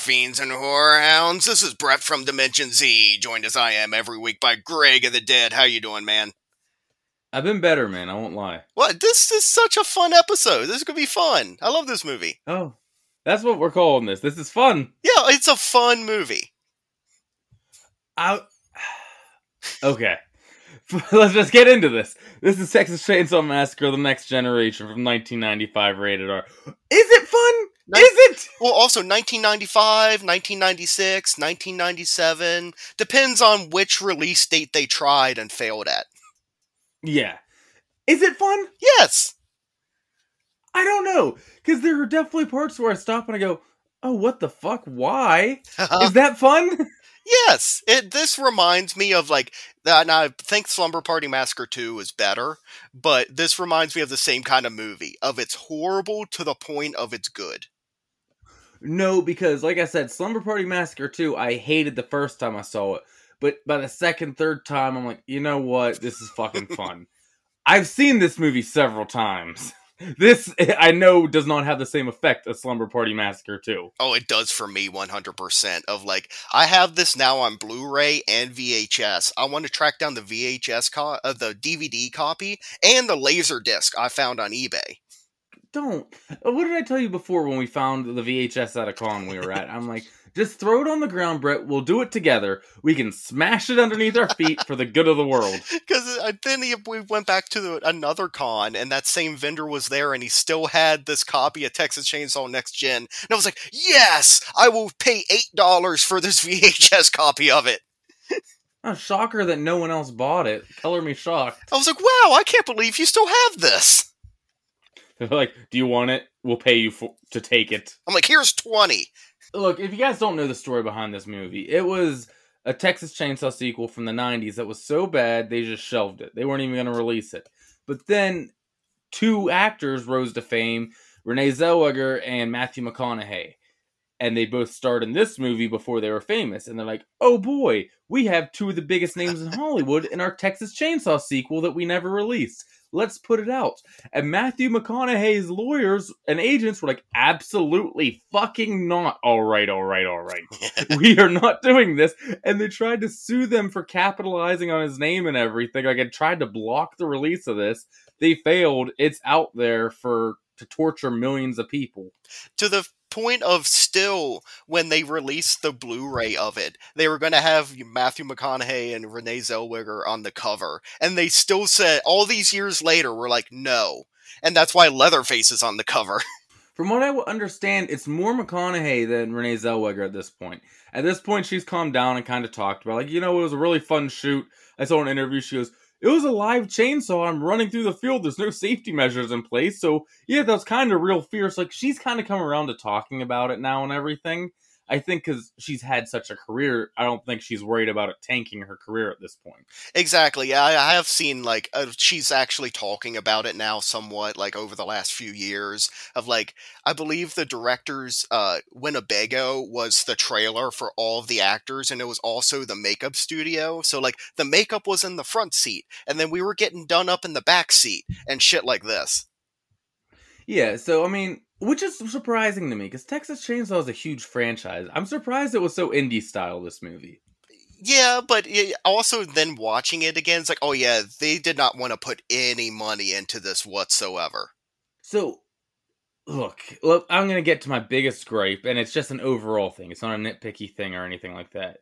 fiends and horror hounds. This is Brett from Dimension Z, joined as I am every week by Greg of the Dead. How you doing, man? I've been better, man. I won't lie. What? This is such a fun episode. This is gonna be fun. I love this movie. Oh, that's what we're calling this. This is fun. Yeah, it's a fun movie. I okay. Let's just get into this. This is Texas Chainsaw Massacre: The Next Generation from 1995, rated R. Is it fun? Nin- Is it? Well, also 1995, 1996, 1997 depends on which release date they tried and failed at. Yeah. Is it fun? Yes. I don't know, because there are definitely parts where I stop and I go, "Oh, what the fuck? Why uh-huh. is that fun?" Yes, it. This reminds me of like that. And I think Slumber Party Massacre Two is better, but this reminds me of the same kind of movie. Of it's horrible to the point of it's good. No, because like I said, Slumber Party Massacre 2, I hated the first time I saw it. But by the second, third time, I'm like, you know what? This is fucking fun. I've seen this movie several times. This, I know, does not have the same effect as Slumber Party Massacre 2. Oh, it does for me 100%. Of like, I have this now on Blu-ray and VHS. I want to track down the VHS co- uh, the DVD copy and the laser disc I found on eBay. Don't. Uh, What did I tell you before when we found the VHS at a con we were at? I'm like, just throw it on the ground, Brett. We'll do it together. We can smash it underneath our feet for the good of the world. Because uh, then he, we went back to the, another con, and that same vendor was there, and he still had this copy of Texas Chainsaw Next Gen. And I was like, yes, I will pay $8 for this VHS copy of it. A shocker that no one else bought it. Color me shocked. I was like, wow, I can't believe you still have this. They're like, "Do you want it? We'll pay you for to take it." I'm like, here's 20 Look, if you guys don't know the story behind this movie, it was a Texas Chainsaw sequel from the 90s that was so bad they just shelved it. They weren't even going to release it. But then two actors rose to fame, Renee Zellweger and Matthew McConaughey. And they both starred in this movie before they were famous. And they're like, oh boy, we have two of the biggest names in Hollywood in our Texas Chainsaw sequel that we never released. Let's put it out. And Matthew McConaughey's lawyers and agents were like, absolutely fucking not. All right, all right, all right. we are not doing this. And they tried to sue them for capitalizing on his name and everything. Like, and tried to block the release of this. They failed. It's out there for to torture millions of people. to the point of still when they released the Blu-ray of it, they were going to have Matthew McConaughey and Renee Zellweger on the cover, and they still said all these years later, we're like, no, and that's why Leatherface is on the cover. From what I understand, it's more McConaughey than Renee Zellweger at this point. At this point, she's calmed down and kind of talked about, like, you know, it was a really fun shoot. I saw an interview. She goes, it was a live chainsaw. I'm running through the field. There's no safety measures in place. So, yeah, that was kind of real fierce. Like, she's kind of come around to talking about it now and everything. I think because she's had such a career, I don't think she's worried about it tanking her career at this point. exactly. Yeah, I, I have seen like uh, she's actually talking about it now, somewhat like over the last few years. Of like, I believe the director's uh, Winnebago was the trailer for all of the actors, and it was also the makeup studio. So like, the makeup was in the front seat, and then we were getting done up in the back seat and shit like this. Yeah, so I mean, which is surprising to me because Texas Chainsaw is a huge franchise. I'm surprised it was so indie style. This movie. Yeah, but also then watching it again, it's like, oh yeah, they did not want to put any money into this whatsoever. So, look, look, I'm gonna get to my biggest gripe, and it's just an overall thing. It's not a nitpicky thing or anything like that.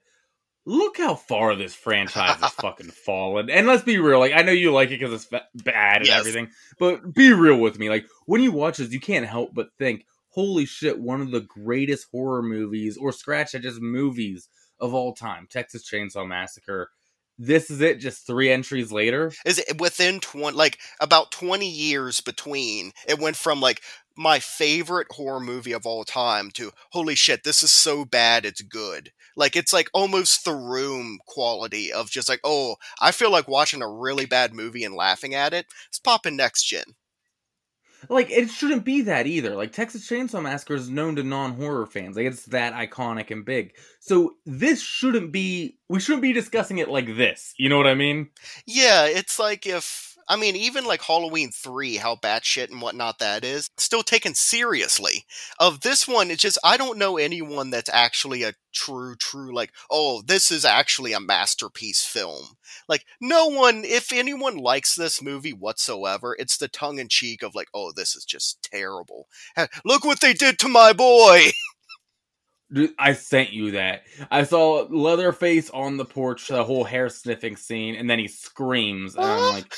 Look how far this franchise has fucking fallen. And let's be real. Like, I know you like it because it's fa- bad and Yes. everything, but be real with me. Like, when you watch this, you can't help but think, "Holy shit!" One of the greatest horror movies, or scratch that, just movies of all time. Texas Chainsaw Massacre. This is it. Just three entries later. Is it within twenty, like about twenty years between? It went from like my favorite horror movie of all time to holy shit, this is so bad it's good. Like it's like almost the room quality of just like, oh, I feel like watching a really bad movie and laughing at it. It's popping next gen. Like it shouldn't be that either. Like Texas Chainsaw Massacre is known to non-horror fans. Like it's that iconic and big. So this shouldn't be we shouldn't be discussing it like this. You know what I mean? Yeah, it's like if I mean, even like Halloween 3, how batshit and whatnot that is, still taken seriously. Of this one, it's just, I don't know anyone that's actually a true, true, like, oh, this is actually a masterpiece film. Like, no one, if anyone likes this movie whatsoever, it's the tongue in cheek of like, oh, this is just terrible. Look what they did to my boy! I sent you that. I saw Leatherface on the porch, the whole hair sniffing scene, and then he screams, and I'm like,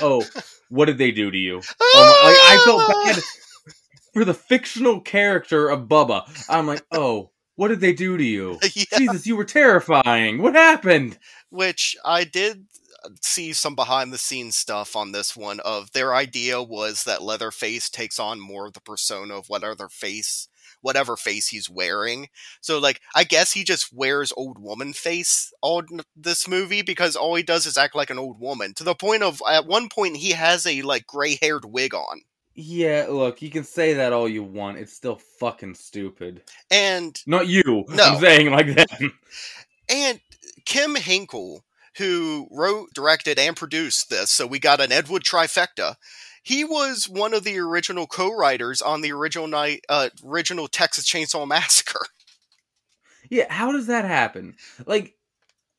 "Oh, what did they do to you?" Oh like, I felt bad for the fictional character of Bubba. I'm like, "Oh, what did they do to you?" Yeah. Jesus, you were terrifying. What happened? Which I did see some behind the scenes stuff on this one. Of their idea was that Leatherface takes on more of the persona of what other face whatever face he's wearing. So like I guess he just wears old woman face all this movie because all he does is act like an old woman to the point of at one point he has a like gray-haired wig on. Yeah, look, you can say that all you want. It's still fucking stupid. And not you. No. I'm saying like that. And Kim Henkel, who wrote, directed, and produced this, so we got an Ed Wood trifecta he was one of the original co-writers on the original night, uh, original Texas Chainsaw Massacre. Yeah, how does that happen? Like,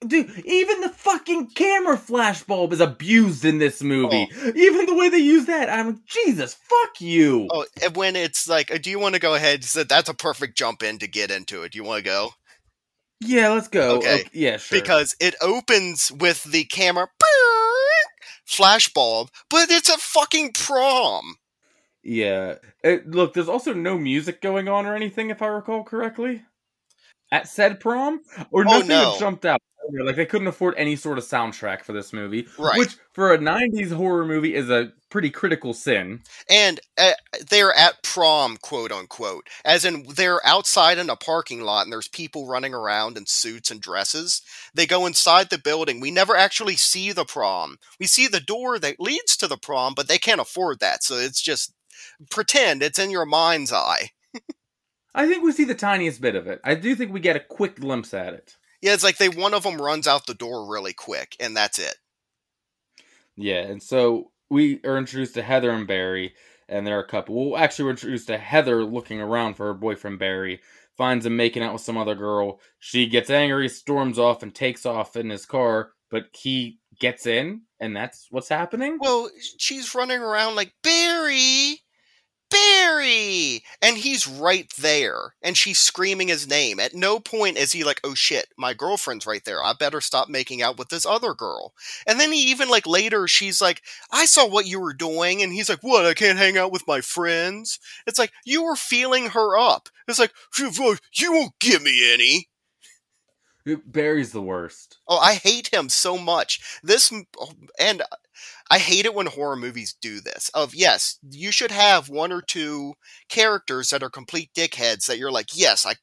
dude, even the fucking camera flashbulb is abused in this movie. Oh. Even the way they use that, I'm like, Jesus, fuck you. Oh, and when it's like, uh, do you want to go ahead? So that's a perfect jump in to get into it. Do you want to go? Yeah, let's go. Okay. okay. Yeah, sure. Because it opens with the camera flashbulb, but it's a fucking prom. Yeah. It, look, there's also no music going on or anything, if I recall correctly. At said prom, or oh, nothing no. jumped out. Like they couldn't afford any sort of soundtrack for this movie, right. which for a '90s horror movie is a pretty critical sin. And uh, they're at prom, quote unquote, as in they're outside in a parking lot and there's people running around in suits and dresses. They go inside the building. We never actually see the prom. We see the door that leads to the prom, but they can't afford that, so it's just pretend it's in your mind's eye. I think we see the tiniest bit of it. I do think we get a quick glimpse at it. Yeah, it's like they one of them runs out the door really quick, and that's it. Yeah, and so we are introduced to Heather and Barry, and they're a couple. Well, actually, we're introduced to Heather looking around for her boyfriend Barry, finds him making out with some other girl. She gets angry, storms off, and takes off in his car, but he gets in, and that's what's happening. Well, she's running around like Barry, Barry! And he's right there. And she's screaming his name. At no point is he like, oh shit, my girlfriend's right there. I better stop making out with this other girl. And then he even like later, she's like, I saw what you were doing. And he's like, what? I can't hang out with my friends? It's like, you were feeling her up. It's like, you won't give me any. Barry's the worst. Oh, I hate him so much. This oh, and I hate it when horror movies do this. Of yes, you should have one or two characters that are complete dickheads that you're like, yes, I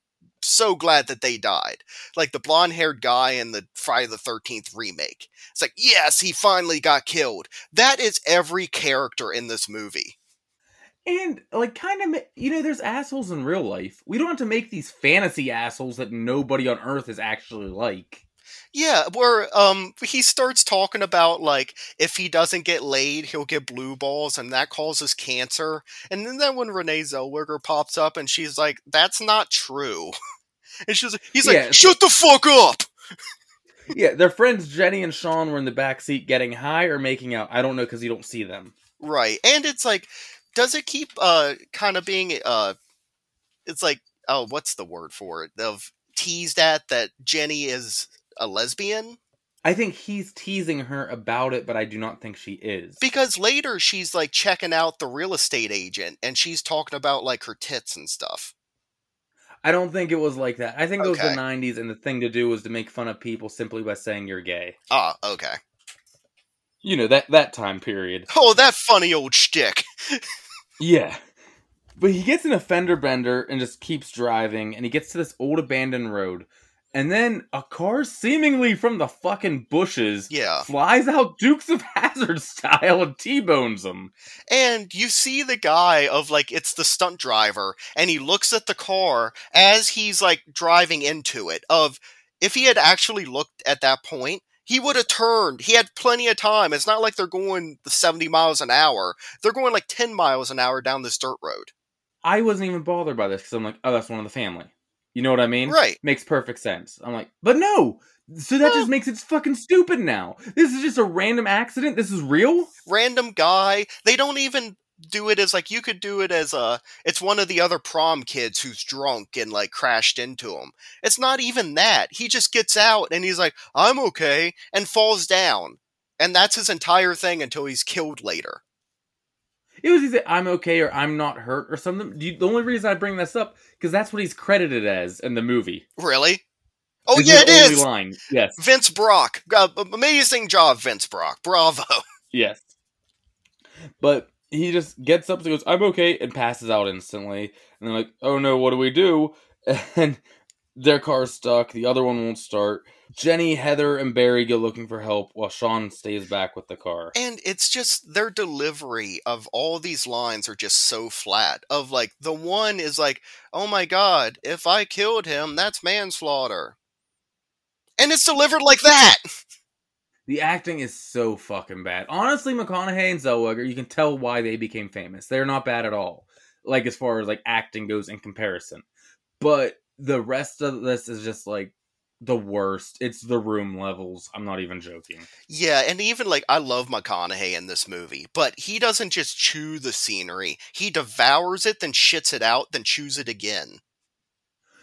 so glad that they died. Like the blonde haired guy in the Friday the 13th remake. It's like, yes, he finally got killed. That is every character in this movie. And like, kind of, you know, there's assholes in real life. We don't have to make these fantasy assholes that nobody on Earth is actually like. Yeah, where um he starts talking about like if he doesn't get laid, he'll get blue balls, and that causes cancer. And then, then when Renee Zellweger pops up, and she's like, "That's not true," and she's he's like, yeah. "Shut the fuck up." yeah, their friends Jenny and Sean were in the back seat getting high or making out. I don't know because you don't see them. Right, and it's like does it keep uh kind of being uh it's like oh what's the word for it of teased at that Jenny is a lesbian? I think he's teasing her about it, but I do not think she is. Because later she's like checking out the real estate agent and she's talking about like her tits and stuff. I don't think it was like that. I think it was the 90s and the thing to do was to make fun of people simply by saying you're gay. Ah, okay. You know, that that time period. Oh, that funny old shtick. yeah. But he gets in a fender bender and just keeps driving, and he gets to this old abandoned road. And then a car, seemingly from the fucking bushes, Yeah. flies out Dukes of Hazzard style and T-bones him. And you see the guy of like it's the stunt driver, and he looks at the car as he's like driving into it. Of if he had actually looked at that point, he would have turned. He had plenty of time. It's not like they're going the 70 miles an hour. They're going like 10 miles an hour down this dirt road. I wasn't even bothered by this because I'm like, oh, that's one of the family. You know what I mean? Right. Makes perfect sense. I'm like, but no. So that just makes it fucking stupid now. This is just a random accident. This is real. Random guy. They don't even do it as like you could do it as a it's one of the other prom kids who's drunk and like crashed into him. It's not even that. He just gets out and he's like, "I'm okay," and falls down. And that's his entire thing until he's killed later. It was either I'm okay or I'm not hurt or something. You- the only reason I bring this up because that's what he's credited as in the movie. Really? Oh yeah, it is. Line. Yes. Vince Brock. Uh, amazing job, Vince Brock. Bravo. Yes. But he just gets up and goes, I'm okay, and passes out instantly. And they're like, oh no, what do we do? And their car's stuck. The other one won't start. Jenny, Heather, and Barry go looking for help while Sean stays back with the car. And it's just their delivery of all these lines are just so flat. Of like the one is like, "Oh my god, if I killed him, that's manslaughter." And it's delivered like that. The acting is so fucking bad. Honestly, McConaughey and Zellweger, you can tell why they became famous. They're not bad at all. Like as far as like acting goes in comparison. But the rest of this is just like the worst. It's the room levels. I'm not even joking. Yeah, and even like I love McConaughey in this movie, but he doesn't just chew the scenery. He devours it, then shits it out, then chews it again.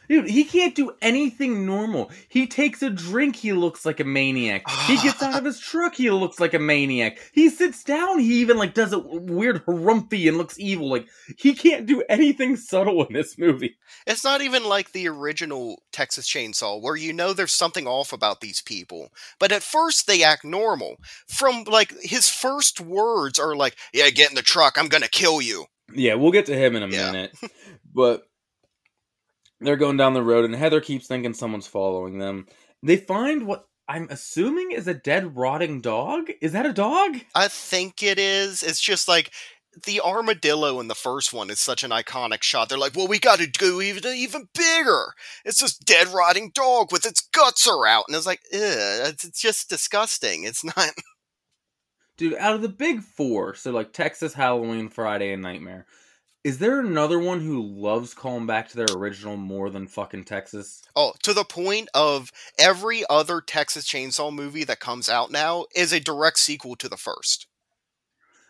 Dude, he can't do anything normal. He takes a drink, he looks like a maniac. He ah. gets out of his truck, he looks like a maniac. He sits down, he even like does a weird harumphy and looks evil. Like he can't do anything subtle in this movie. It's not even like the original Texas Chainsaw, where you know there's something off about these people. But at first they act normal. From like his first words are like, "Yeah, get in the truck. I'm gonna kill you." Yeah, we'll get to him in a Yeah. minute. but they're going down the road and Heather keeps thinking someone's following them. They find what I'm assuming is a dead rotting dog. Is that a dog? I think it is. It's just like the armadillo in the first one is such an iconic shot. They're like, "Well, we got to do even even bigger." It's this dead rotting dog with its guts are out, and it's like, it's just disgusting. It's not. Dude, out of the big four, so like Texas, Halloween, Friday, and Nightmare, is there another one who loves calling back to their original more than fucking Texas? Oh, to the point of every other Texas Chainsaw movie that comes out now is a direct sequel to the first.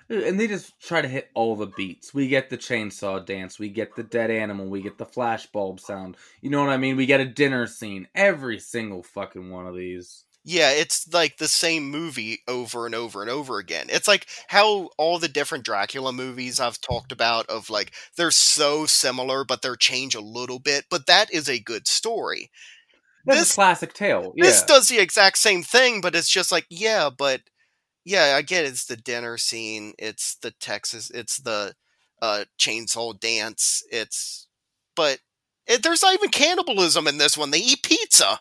Uh, and they just try to hit all the beats. We get the chainsaw dance, we get the dead animal, we get the flashbulb sound. You know what I mean? We get a dinner scene. Every single fucking one of these. Yeah, it's like the same movie over and over and over again. It's like how all the different Dracula movies I've talked about of like they're so similar but they're change a little bit, but that is a good story. That's This- a classic tale. This does the exact same thing, but it's just like, yeah, but yeah, I get it's the dinner scene, it's the Texas, it's the uh chainsaw dance, it's but it, there's not even cannibalism in this one. They eat pizza.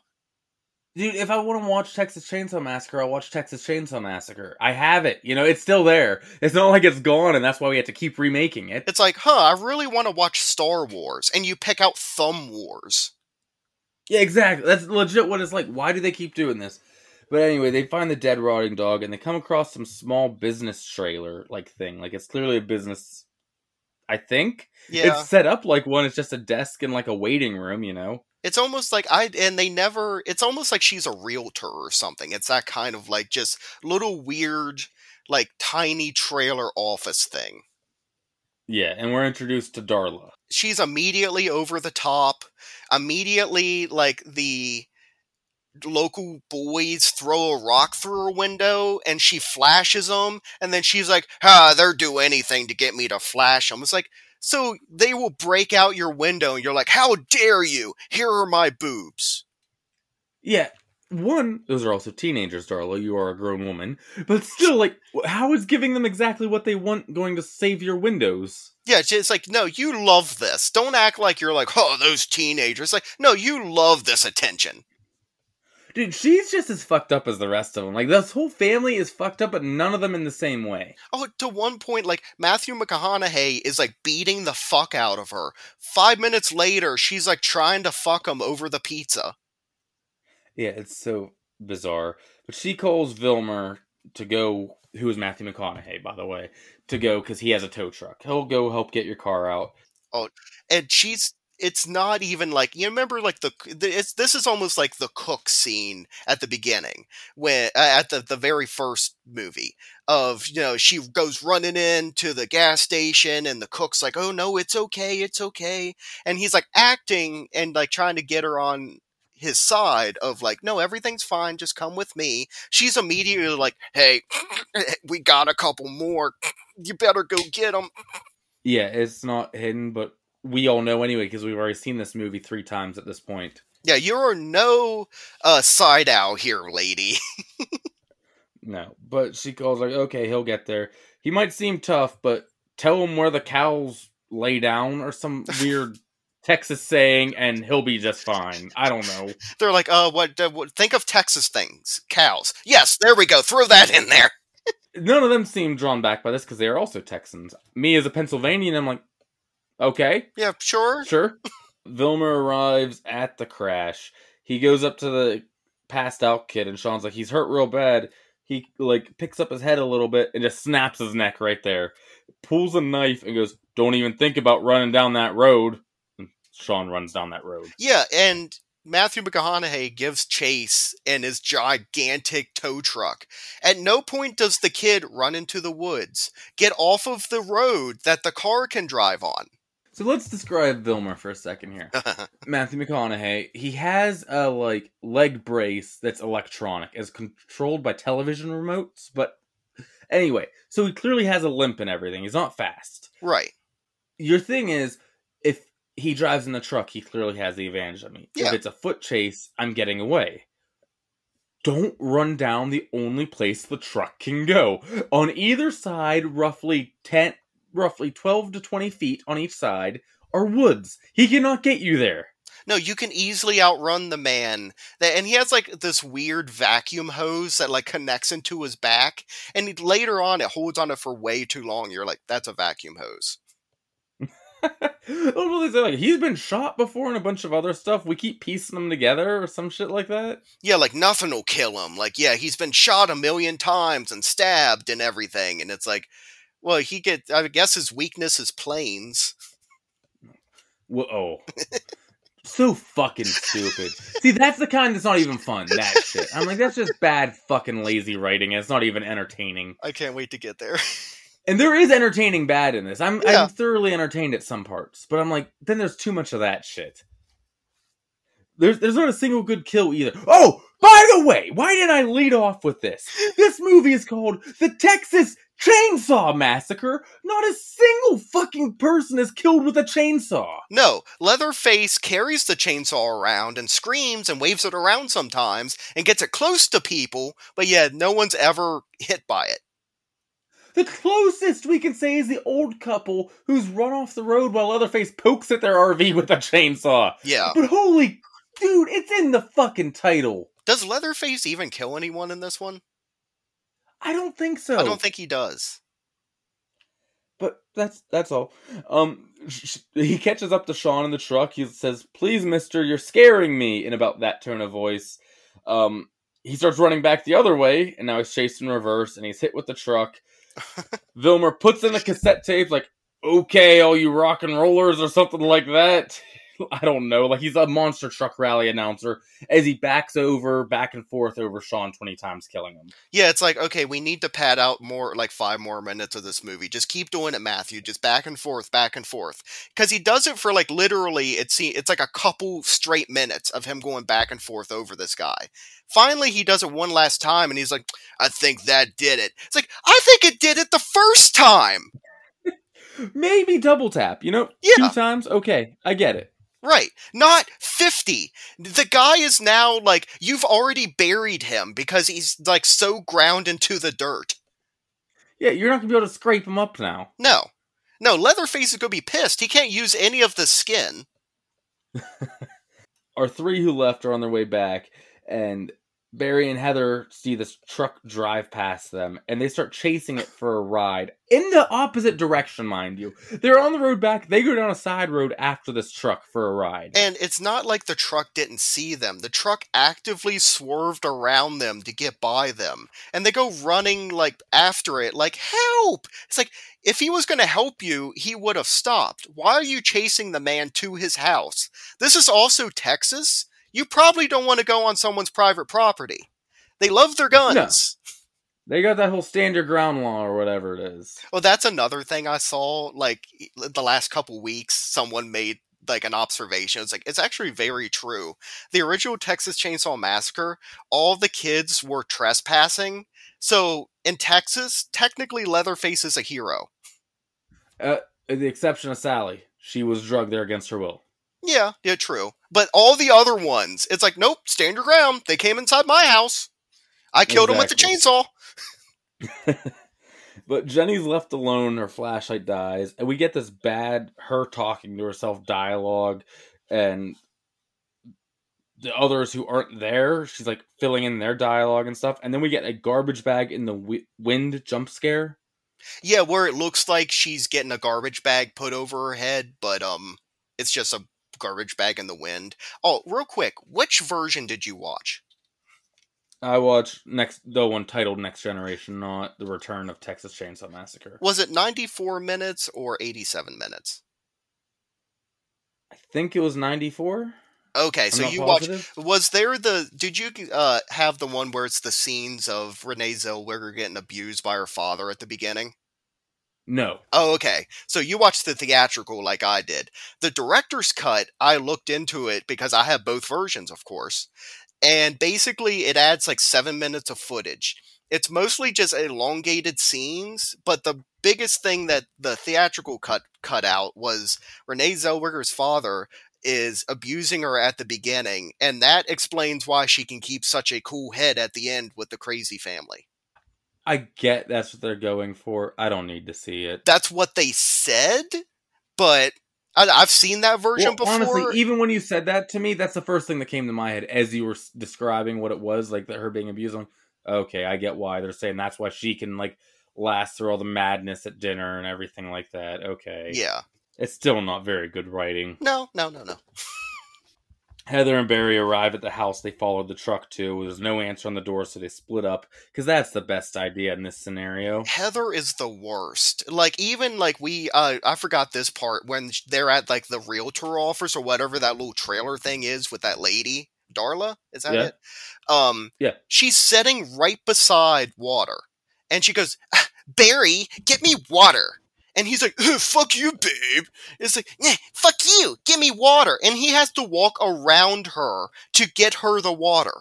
Dude, if I want to watch Texas Chainsaw Massacre, I'll watch Texas Chainsaw Massacre. I have it. You know, it's still there. It's not like it's gone and that's why we have to keep remaking it. It's like, huh, I really want to watch Star Wars, and you pick out Thumb Wars. Yeah, exactly. That's legit what it's like. Why do they keep doing this? But anyway, they find the dead rotting dog and they come across some small business trailer like thing. Like it's clearly a business I think. Yeah, It's set up like one, it's just a desk and like a waiting room, you know? it's almost like I and they never. It's almost like she's a realtor or something. It's that kind of like just little weird, like tiny trailer office thing. Yeah, and we're introduced to Darla. she's immediately over the top. Immediately, like the local boys throw a rock through her window and she flashes them. And then she's like, ah, they'll do anything to get me to flash them. It's like, so they will break out your window and you're like, how dare you? Here are my boobs. Yeah. one, those are also teenagers, Darla. You are a grown woman, but still, like, how is giving them exactly what they want going to save your windows? Yeah, it's like, no, you love this. Don't act like you're like, oh, those teenagers. Like, no, you love this attention. Dude, she's just as fucked up as the rest of them. Like, this whole family is fucked up, but none of them in the same way. Oh, to one point, like, Matthew McConaughey is like beating the fuck out of her. Five minutes later, she's like trying to fuck him over the pizza. Yeah, it's so bizarre. But she calls Vilmer to go, who is Matthew McConaughey, by the way, to go because he has a tow truck. He'll go help get your car out. Oh, and she's it's not even like you remember like the, it's this is almost like the cook scene at the beginning when at the the very first movie of you know she goes running in to the gas station and the cook's like oh no it's okay it's okay and he's like acting and like trying to get her on his side of like no everything's fine just come with me. She's immediately like hey we got a couple more you better go get them Yeah, it's not hidden, but we all know anyway because we've already seen this movie three times at this point. yeah you're no uh side out here lady No, but she calls like, okay, he'll get there. He might seem tough, but tell him where the cows lay down or some weird Texas saying, and he'll be just fine. I don't know. they're like uh what, uh, what think of texas things cows yes there we go throw that in there None of them seem drawn back by this because they are also Texans. Me as a Pennsylvanian, I'm like, okay, yeah sure Sure. Vilmer arrives at the crash. He goes up to the passed out kid, and Sean's like, he's hurt real bad. He like picks up his head a little bit and just snaps his neck right there. Pulls a knife and goes, "Don't even think about running down that road." And Sean runs down that road. Yeah, and Matthew McConaughey gives chase in his gigantic tow truck. At no point does the kid run into the woods, get off of the road that the car can drive on. So let's describe Vilmer for a second here. Matthew McConaughey, he has a like leg brace that's electronic, as controlled by television remotes. But anyway, so he clearly has a limp and everything. He's not fast. right. Your thing is, if he drives in the truck, he clearly has the advantage of me. Yeah. If it's a foot chase, I'm getting away. Don't run down the only place the truck can go. On either side, roughly ten, roughly twelve to twenty feet on each side, are woods. He cannot get you there. No, you can easily outrun the man. That and he has like this weird vacuum hose that like connects into his back, and later on it holds on it for way too long. You're like, that's a vacuum hose. what they say? Like he's been shot before and a bunch of other stuff. We keep piecing them together or some shit like that. Yeah, like nothing will kill him. Like, yeah, he's been shot a million times and stabbed and everything, and it's like, well, he get. I guess his weakness is planes. Whoa. Oh. so fucking stupid. See, that's the kind that's not even fun. That shit. I'm like, that's just bad fucking lazy writing. It's not even entertaining. I can't wait to get there. And there is entertaining bad in this. I'm Yeah. I'm thoroughly entertained at some parts, but I'm like, then there's too much of that shit. There's there's not a single good kill either. Oh, by the way, why did I lead off with this? This movie is called The Texas Chainsaw Massacre. Not a single fucking person is killed with a chainsaw. No, Leatherface carries the chainsaw around and screams and waves it around sometimes and gets it close to people, but yeah, no one's ever hit by it. The closest we can say is the old couple who's run off the road while Leatherface pokes at their RV with a chainsaw. Yeah. But holy dude, it's in the fucking title. Does Leatherface even kill anyone in this one? I don't think so. I don't think he does. but that's that's all. Um, he catches up to Sean in the truck. He says, "Please, Mister, you're scaring me." In about that tone of voice. Um, he starts running back the other way, and now he's chased in reverse, and he's hit with the truck. Vilmer puts in the cassette tape, like, "Okay, all you rock and rollers," or something like that. I don't know. Like he's a monster truck rally announcer as he backs over back and forth over Sean twenty times, killing him. Yeah, it's like, okay, we need to pad out more, like five more minutes of this movie. Just keep doing it, Matthew. Just back and forth, back and forth. Because he does it for like literally, it's, it's like a couple straight minutes of him going back and forth over this guy. Finally, he does it one last time and he's like, I think that did it. It's like, I think it did it the first time. Maybe double tap, you know? Yeah. Two times? Okay, I get it. Right. Not 50. The guy is now like you've already buried him because he's like so ground into the dirt. Yeah, you're not gonna be able to scrape him up now. No. No, Leatherface is going to be pissed. He can't use any of the skin. Our three who left are on their way back, and Barry and Heather see this truck drive past them, and they start chasing it for a ride in the opposite direction, mind you. They're on the road back. They go down a side road after this truck for a ride. And it's not like the truck didn't see them. The truck actively swerved around them to get by them. And they go running like after it, like, help! It's like, if he was going to help you, he would have stopped. Why are you chasing the man to his house? This is also Texas you probably don't want to go on someone's private property. They love their guns. No. They got that whole stand your ground law or whatever it is. Well, that's another thing I saw. Like the last couple weeks, someone made like an observation. It's like it's actually very true. The original Texas Chainsaw Massacre, all the kids were trespassing. So in Texas, technically Leatherface is a hero. Uh, the exception of Sally, she was drugged there against her will. Yeah, yeah, true. But all the other ones, it's like, nope, stand your ground. They came inside my house. I killed exactly. them with the chainsaw. but Jenny's left alone. Her flashlight dies, and we get this bad her talking to herself dialogue, and the others who aren't there, she's like filling in their dialogue and stuff. And then we get a garbage bag in the wind jump scare. Yeah, where it looks like she's getting a garbage bag put over her head, but um, it's just a garbage bag in the wind. Oh, real quick, which version did you watch? I watched next the one titled Next Generation, not the Return of Texas Chainsaw Massacre. Was it 94 minutes or 87 minutes? I think it was 94. Okay, so you positive. watched. Was there the? Did you uh, have the one where it's the scenes of Renee Zellweger getting abused by her father at the beginning? No. Oh, okay. So you watched the theatrical like I did. The director's cut, I looked into it because I have both versions, of course. And basically, it adds like seven minutes of footage. It's mostly just elongated scenes, but the biggest thing that the theatrical cut cut out was Renee Zellweger's father is abusing her at the beginning, and that explains why she can keep such a cool head at the end with the crazy family. I get that's what they're going for. I don't need to see it. That's what they said, but I, have seen that version well, before. Honestly, even when you said that to me, that's the first thing that came to my head as you were describing what it was, like that her being abused. I'm, okay, I get why they're saying that's why she can like last through all the madness at dinner and everything like that. Okay, yeah, it's still not very good writing. No, no, no, no. Heather and Barry arrive at the house they followed the truck to. There's no answer on the door, so they split up because that's the best idea in this scenario. Heather is the worst. Like even like we, uh, I forgot this part when they're at like the realtor office or whatever that little trailer thing is with that lady, Darla. Is that yeah. it? Um, yeah. She's sitting right beside water, and she goes, ah, "Barry, get me water." And he's like, "Fuck you, babe." It's like, "Yeah, fuck you. Give me water." And he has to walk around her to get her the water.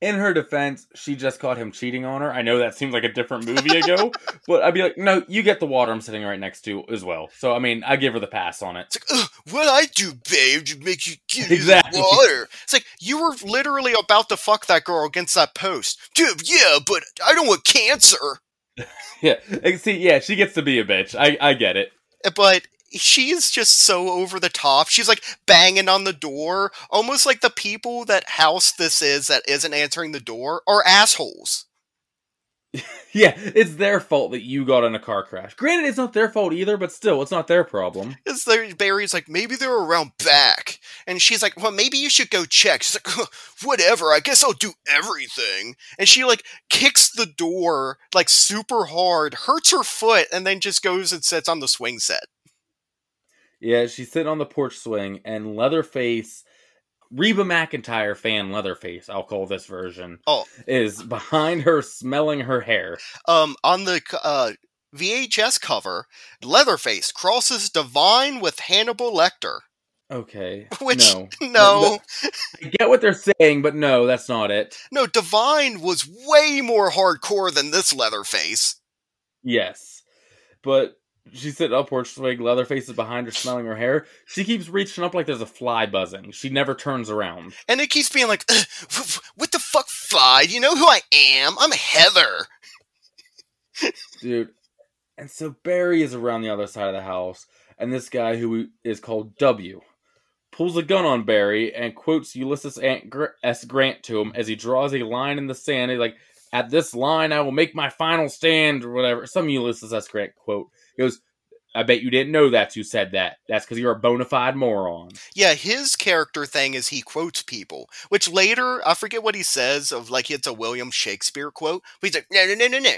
In her defense, she just caught him cheating on her. I know that seems like a different movie ago, but I'd be like, "No, you get the water I'm sitting right next to as well." So I mean, I give her the pass on it. It's like, what I do, babe, to make you give exactly. you water. It's like you were literally about to fuck that girl against that post, dude. Yeah, but I don't want cancer. yeah, see, yeah, she gets to be a bitch. I, I get it. But she's just so over the top. She's like banging on the door, almost like the people that house this is that isn't answering the door are assholes. yeah, it's their fault that you got in a car crash. Granted, it's not their fault either, but still, it's not their problem. It's their, Barry's like, maybe they're around back. And she's like, well, maybe you should go check. She's like, whatever, I guess I'll do everything. And she, like, kicks the door, like, super hard, hurts her foot, and then just goes and sits on the swing set. Yeah, she's sitting on the porch swing, and Leatherface Reba McEntire fan Leatherface, I'll call this version. Oh, is behind her smelling her hair. Um, on the uh, VHS cover, Leatherface crosses Divine with Hannibal Lecter. Okay. Which no, no. I get what they're saying, but no, that's not it. No, Divine was way more hardcore than this Leatherface. Yes, but she's sitting up porch swing, Leatherface is behind her, smelling her hair. She keeps reaching up like there's a fly buzzing. She never turns around. And it keeps being like, what the fuck, fly? Do you know who I am? I'm Heather. dude. And so Barry is around the other side of the house, and this guy who is called W pulls a gun on Barry and quotes Ulysses S. Grant to him as he draws a line in the sand. He's like, "At this line, I will make my final stand," or whatever. Some Ulysses S. Grant quote. He goes, I bet you didn't know that's who said that. That's because you're a bona fide moron. Yeah, his character thing is he quotes people, which later, I forget what he says of like it's a William Shakespeare quote, but he's like, no, no, no, no, no,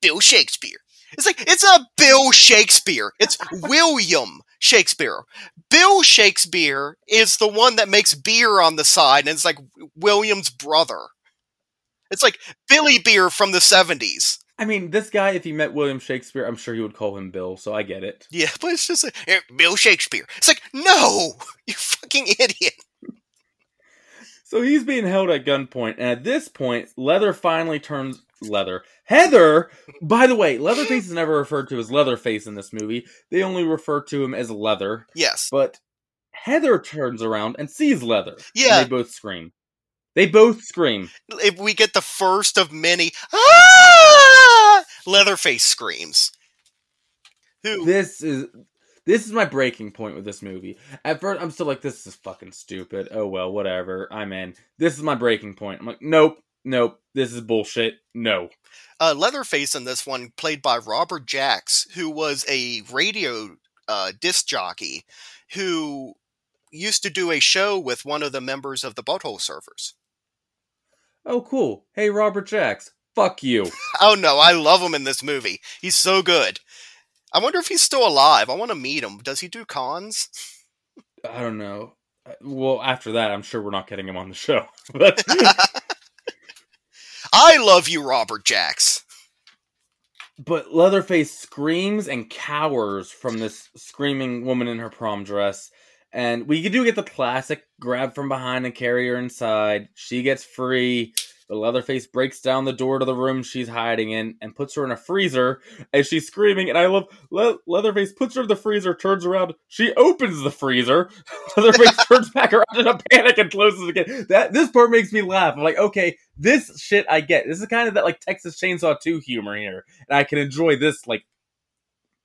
Bill Shakespeare. It's like, it's a Bill Shakespeare. It's William Shakespeare. Bill Shakespeare is the one that makes beer on the side, and it's like William's brother. It's like Billy Beer from the 70s. I mean, this guy, if he met William Shakespeare, I'm sure he would call him Bill, so I get it. Yeah, but it's just like, eh, Bill Shakespeare. It's like, no, you fucking idiot. So he's being held at gunpoint, and at this point, Leather finally turns Leather. Heather, by the way, Leatherface is never referred to as Leatherface in this movie. They only refer to him as Leather. Yes. But Heather turns around and sees Leather. Yeah. they both scream. They both scream. If we get the first of many ah! Leatherface screams. Who? This is this is my breaking point with this movie. At first, I'm still like, this is fucking stupid. Oh well, whatever. I'm in. This is my breaking point. I'm like, nope, nope. This is bullshit. No. Uh, Leatherface in this one, played by Robert Jacks, who was a radio uh, disc jockey who used to do a show with one of the members of the Butthole Surfers. Oh, cool. Hey, Robert Jacks. Fuck you. Oh no, I love him in this movie. He's so good. I wonder if he's still alive. I want to meet him. Does he do cons? I don't know. Uh, Well, after that, I'm sure we're not getting him on the show. I love you, Robert Jacks. but Leatherface screams and cowers from this screaming woman in her prom dress. And we do get the classic grab from behind and carry her inside. She gets free. But Leatherface breaks down the door to the room she's hiding in and puts her in a freezer as she's screaming. And I love Le- Leatherface puts her in the freezer, turns around, she opens the freezer. Leatherface turns back around in a panic and closes again. That this part makes me laugh. I'm like, okay, this shit I get. This is kind of that like Texas Chainsaw 2 humor here, and I can enjoy this like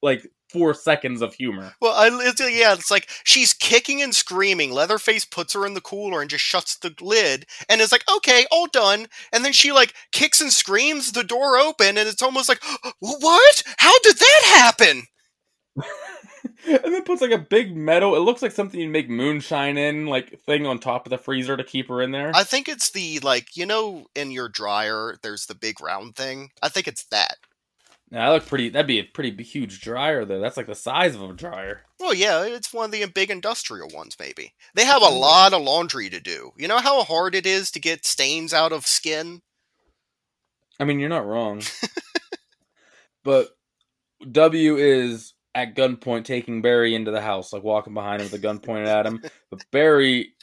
like four seconds of humor. Well, I, it's, yeah, it's like she's kicking and screaming. Leatherface puts her in the cooler and just shuts the lid, and is like, "Okay, all done." And then she like kicks and screams, the door open, and it's almost like, "What? How did that happen?" and then puts like a big metal. It looks like something you'd make moonshine in, like thing on top of the freezer to keep her in there. I think it's the like you know in your dryer, there's the big round thing. I think it's that. Yeah, that look pretty. That'd be a pretty huge dryer, though. That's like the size of a dryer. Well, yeah, it's one of the big industrial ones, maybe. They have a lot of laundry to do. You know how hard it is to get stains out of skin? I mean, you're not wrong. but W is at gunpoint taking Barry into the house, like walking behind him with a gun pointed at him. But Barry,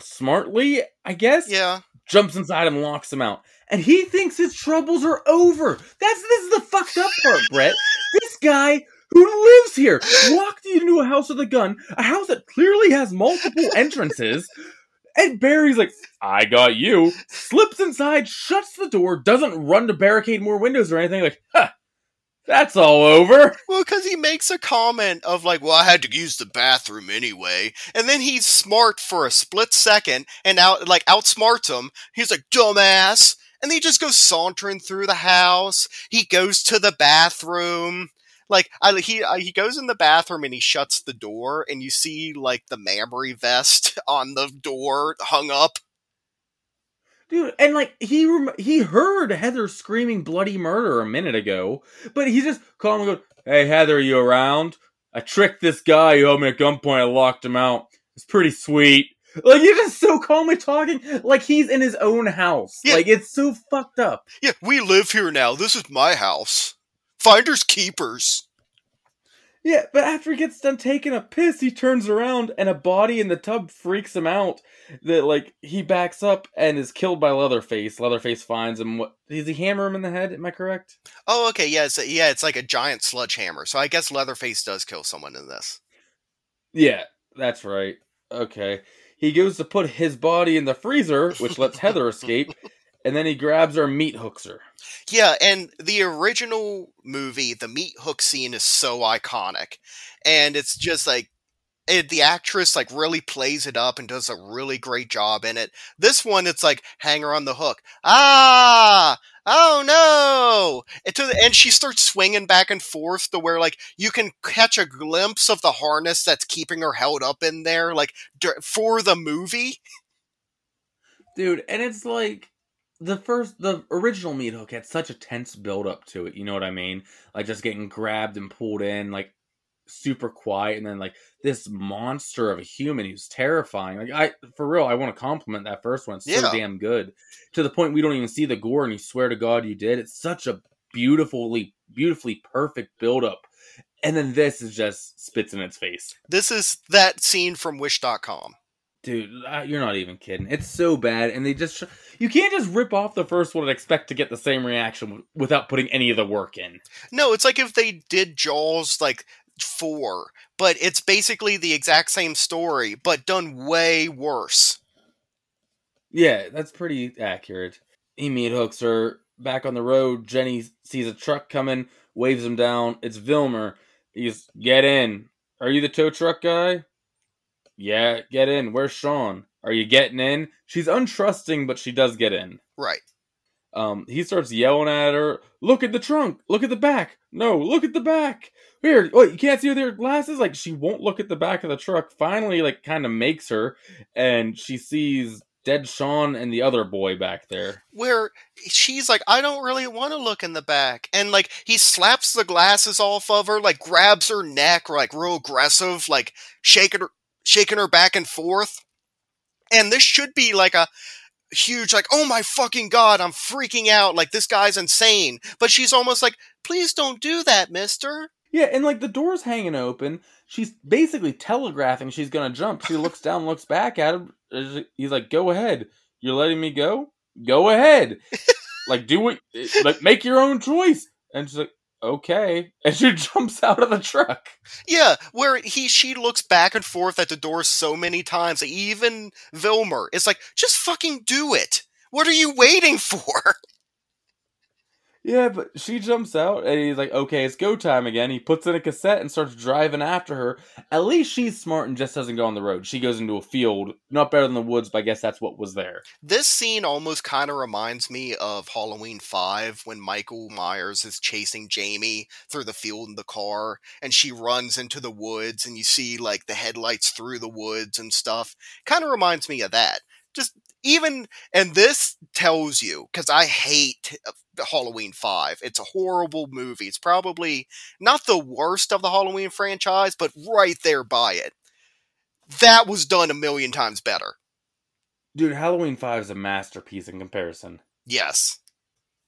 smartly, I guess, Yeah. jumps inside and locks him out. And he thinks his troubles are over. That's this is the fucked up part, Brett. This guy who lives here walked into a house with a gun, a house that clearly has multiple entrances. And Barry's like, I got you. Slips inside, shuts the door, doesn't run to barricade more windows or anything. Like, huh, that's all over. Well, because he makes a comment of like, "Well, I had to use the bathroom anyway," and then he's smart for a split second and out like outsmarts him. He's like, "Dumbass," and he just goes sauntering through the house. He goes to the bathroom. Like I, he I, he goes in the bathroom and he shuts the door, and you see like the mammary vest on the door hung up. Dude, and like he rem- he heard Heather screaming bloody murder a minute ago, but he just called and go, "Hey Heather, you around? I tricked this guy who held me at gunpoint. I locked him out. It's pretty sweet." Like you're just so calmly talking, like he's in his own house. Yeah. Like it's so fucked up. Yeah, we live here now. This is my house. Finders keepers. Yeah, but after he gets done taking a piss, he turns around and a body in the tub freaks him out. That like he backs up and is killed by Leatherface. Leatherface finds him. What does he hammer him in the head? Am I correct? Oh, okay, yeah, it's, yeah, it's like a giant sledgehammer. So I guess Leatherface does kill someone in this. Yeah, that's right. Okay. He goes to put his body in the freezer, which lets Heather escape, and then he grabs her meat hooks her. Yeah, and the original movie, the meat hook scene is so iconic, and it's just like it, the actress like really plays it up and does a really great job in it. This one, it's like hang her on the hook. Ah, oh no! And, to the, and she starts swinging back and forth to where like you can catch a glimpse of the harness that's keeping her held up in there, like for the movie. Dude, and it's like the first the original meat hook had such a tense build up to it, you know what I mean? Like just getting grabbed and pulled in, like super quiet, and then like this monster of a human who's terrifying. Like I for real, I want to compliment that first one. It's so damn good. To the point we don't even see the gore and you swear to God you did. It's such a beautifully, beautifully perfect build up. And then this is just spits in its face. This is that scene from Wish.com. Dude, uh, you're not even kidding. It's so bad, and they just you can't just rip off the first one and expect to get the same reaction without putting any of the work in. No, it's like if they did Jaws like four, but it's basically the exact same story, but done way worse. Yeah, that's pretty accurate. He meat hooks her back on the road. Jenny sees a truck coming, waves him down. It's Vilmer. He's get in. Are you the tow truck guy? Yeah, get in. Where's Sean? Are you getting in? She's untrusting, but she does get in. Right. Um, he starts yelling at her. Look at the trunk. Look at the back. No, look at the back. Here, what? You can't see with your glasses. Like she won't look at the back of the truck. Finally, like kind of makes her, and she sees dead Sean and the other boy back there. Where she's like, I don't really want to look in the back. And like he slaps the glasses off of her, like grabs her neck, like real aggressive, like shaking her shaking her back and forth. And this should be like a huge like oh my fucking god i'm freaking out like this guy's insane but she's almost like please don't do that mister Yeah, and like the door's hanging open. She's basically telegraphing she's gonna jump. She looks down, looks back at him. He's like, "Go ahead. You're letting me go. Go ahead. like do what. Eh, like make your own choice." And she's like, "Okay." And she jumps out of the truck. Yeah, where he she looks back and forth at the door so many times. Even Vilmer is like, just fucking do it. What are you waiting for? Yeah, but she jumps out and he's like, okay, it's go time again. He puts in a cassette and starts driving after her. At least she's smart and just doesn't go on the road. She goes into a field. Not better than the woods, but I guess that's what was there. This scene almost kind of reminds me of Halloween 5 when Michael Myers is chasing Jamie through the field in the car and she runs into the woods and you see like the headlights through the woods and stuff. Kind of reminds me of that. Just even, and this tells you, because I hate uh, Halloween 5. It's a horrible movie. It's probably not the worst of the Halloween franchise, but right there by it. That was done a million times better. Dude, Halloween 5 is a masterpiece in comparison. Yes.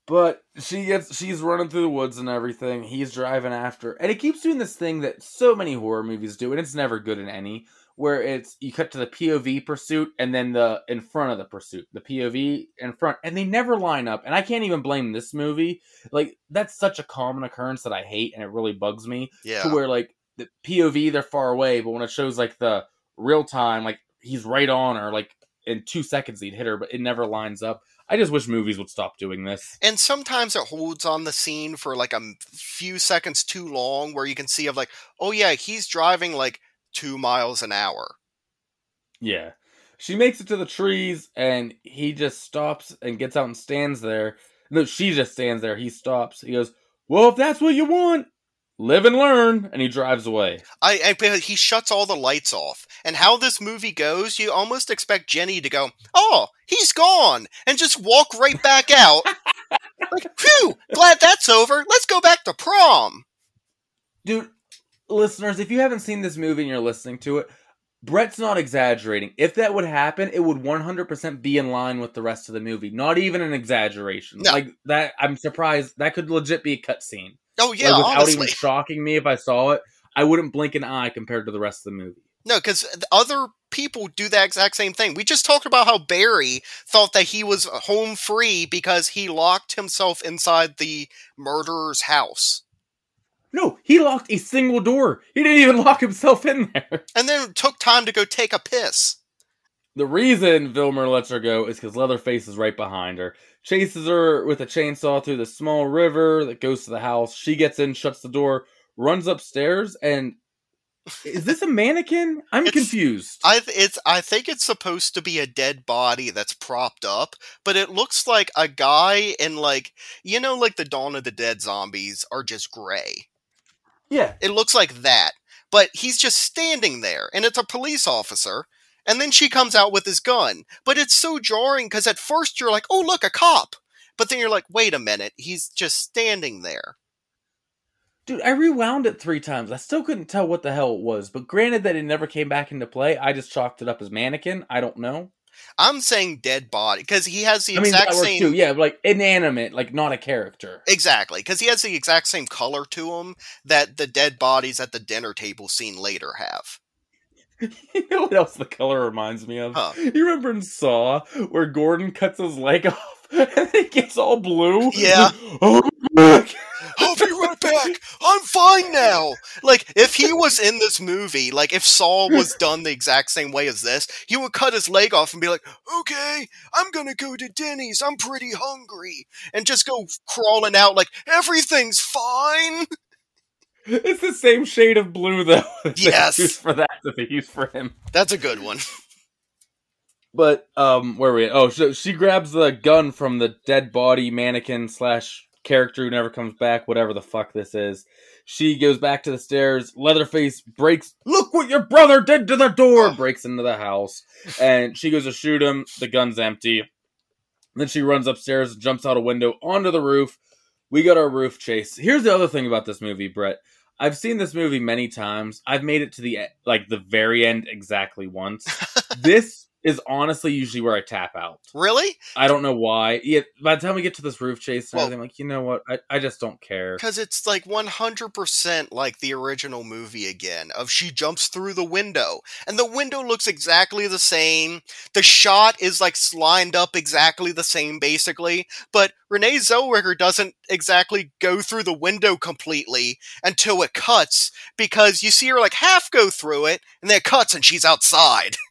But she gets she's running through the woods and everything. He's driving after. And it keeps doing this thing that so many horror movies do, and it's never good in any, where it's you cut to the POV pursuit and then the in front of the pursuit. The POV in front. And they never line up. And I can't even blame this movie. Like, that's such a common occurrence that I hate and it really bugs me. Yeah. To where like the POV they're far away, but when it shows like the real time, like he's right on her, like in two seconds he'd hit her, but it never lines up. I just wish movies would stop doing this. and sometimes it holds on the scene for like a few seconds too long where you can see of like oh yeah he's driving like two miles an hour Yeah. She makes it to the trees and he just stops and gets out and stands there. No, she just stands there. He stops. He goes, Well, if that's what you want, live and learn. And he drives away. I, I he shuts all the lights off and how this movie goes you almost expect jenny to go oh he's gone and just walk right back out like phew glad that's over let's go back to prom Dude, listeners, if you haven't seen this movie and you're listening to it, Brett's not exaggerating. If that would happen, it would 100% be in line with the rest of the movie. Not even an exaggeration. No. Like that, I'm surprised. That could legit be a cutscene. oh yeah like, without honestly even shocking me if I saw it. I wouldn't blink an eye compared to the rest of the movie. No, because other people do that exact same thing. We just talked about how Barry thought that he was home free because he locked himself inside the murderer's house. No, he locked a single door. He didn't even lock himself in there. And then took time to go take a piss. The reason Vilmer lets her go is because Leatherface is right behind her. Chases her with a chainsaw through the small river that goes to the house. She gets in, shuts the door, runs upstairs, and is this a mannequin? I'm It's- confused. I it's I think it's supposed to be a dead body that's propped up, but it looks like a guy in like you know like the Dawn of the Dead zombies are just gray. Yeah. It looks like that, but he's just standing there, and it's a police officer. And then she comes out with his gun, but it's so jarring because at first you're like, "Oh, look, a cop," but then you're like, "Wait a minute, he's just standing there." Dude, I rewound it three times. I still couldn't tell what the hell it was, but granted that it never came back into play, I just chalked it up as mannequin. I don't know. I'm saying dead body because he has the I mean, exact same too. Yeah, like inanimate, like not a character. Exactly, because he has the exact same color to him that the dead bodies at the dinner table scene later have. you know what else the color reminds me of? Huh. You remember in Saw where Gordon cuts his leg off and it gets all blue? Yeah. oh. I'll be right back. I'm fine now. Like, if he was in this movie, like, if Saul was done the exact same way as this, he would cut his leg off and be like, okay, I'm gonna go to Denny's. I'm pretty hungry. And just go crawling out like, everything's fine. It's the same shade of blue though. Yes. for that that they used for him. That's a good one. But um, where are we? At? Oh, so she grabs the gun from the dead body mannequin slash character who never comes back. Whatever the fuck this is. She goes back to the stairs. Leatherface breaks. Look what your brother did to the door. Breaks into the house, and she goes to shoot him. The gun's empty. Then she runs upstairs, jumps out a window onto the roof. We got our roof chase. Here's the other thing about this movie, Brett. I've seen this movie many times. I've made it to the like the very end exactly once. this is honestly usually where I tap out. Really? I don't know why. Yeah, by the time we get to this roof chase and Well- everything, I'm like, you know what? I, I just don't care. Because it's like 100% like the original movie again, of she jumps through the window, and the window looks exactly the same. The shot is like lined up exactly the same, basically, but Renee Zellweger doesn't exactly go through the window completely until it cuts, because you see her like half go through it, and then it cuts and she's outside.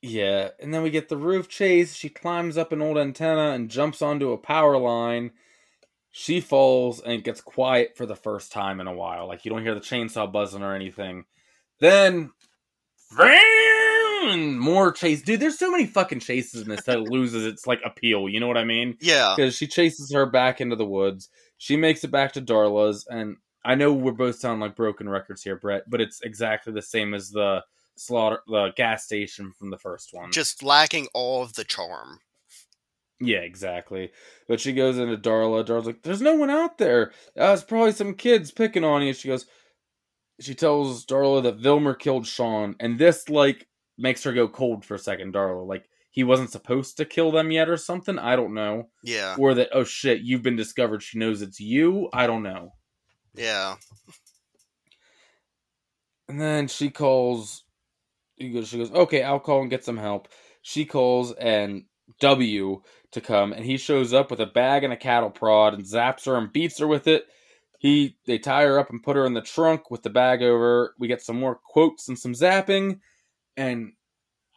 Yeah, and then we get the roof chase. She climbs up an old antenna and jumps onto a power line. She falls and it gets quiet for the first time in a while. Like you don't hear the chainsaw buzzing or anything. Then, and more chase. Dude, there's so many fucking chases in this that it loses its like appeal. You know what I mean? Yeah. because she chases her back into the woods. She makes it back to Darla's, and I know we're both sounding like broken records here, Brett, but it's exactly the same as the slaughter, the gas station from the first one. Just lacking all of the charm. yeah, exactly. But she goes into Darla. Darla's like, "There's no one out there. Uh, it's probably some kids picking on you." She goes. She tells Darla that Vilmer killed Sean, and this like makes her go cold for a second. Darla, like he wasn't supposed to kill them yet, or something. I don't know. Yeah. or that oh shit you've been discovered she knows it's you i don't know Yeah. and then she calls she goes okay i'll call and get some help. She calls and w to come and he shows up with a bag and a cattle prod and zaps her and beats her with it. He they tie her up and put her in the trunk with the bag over. We get some more quotes and some zapping and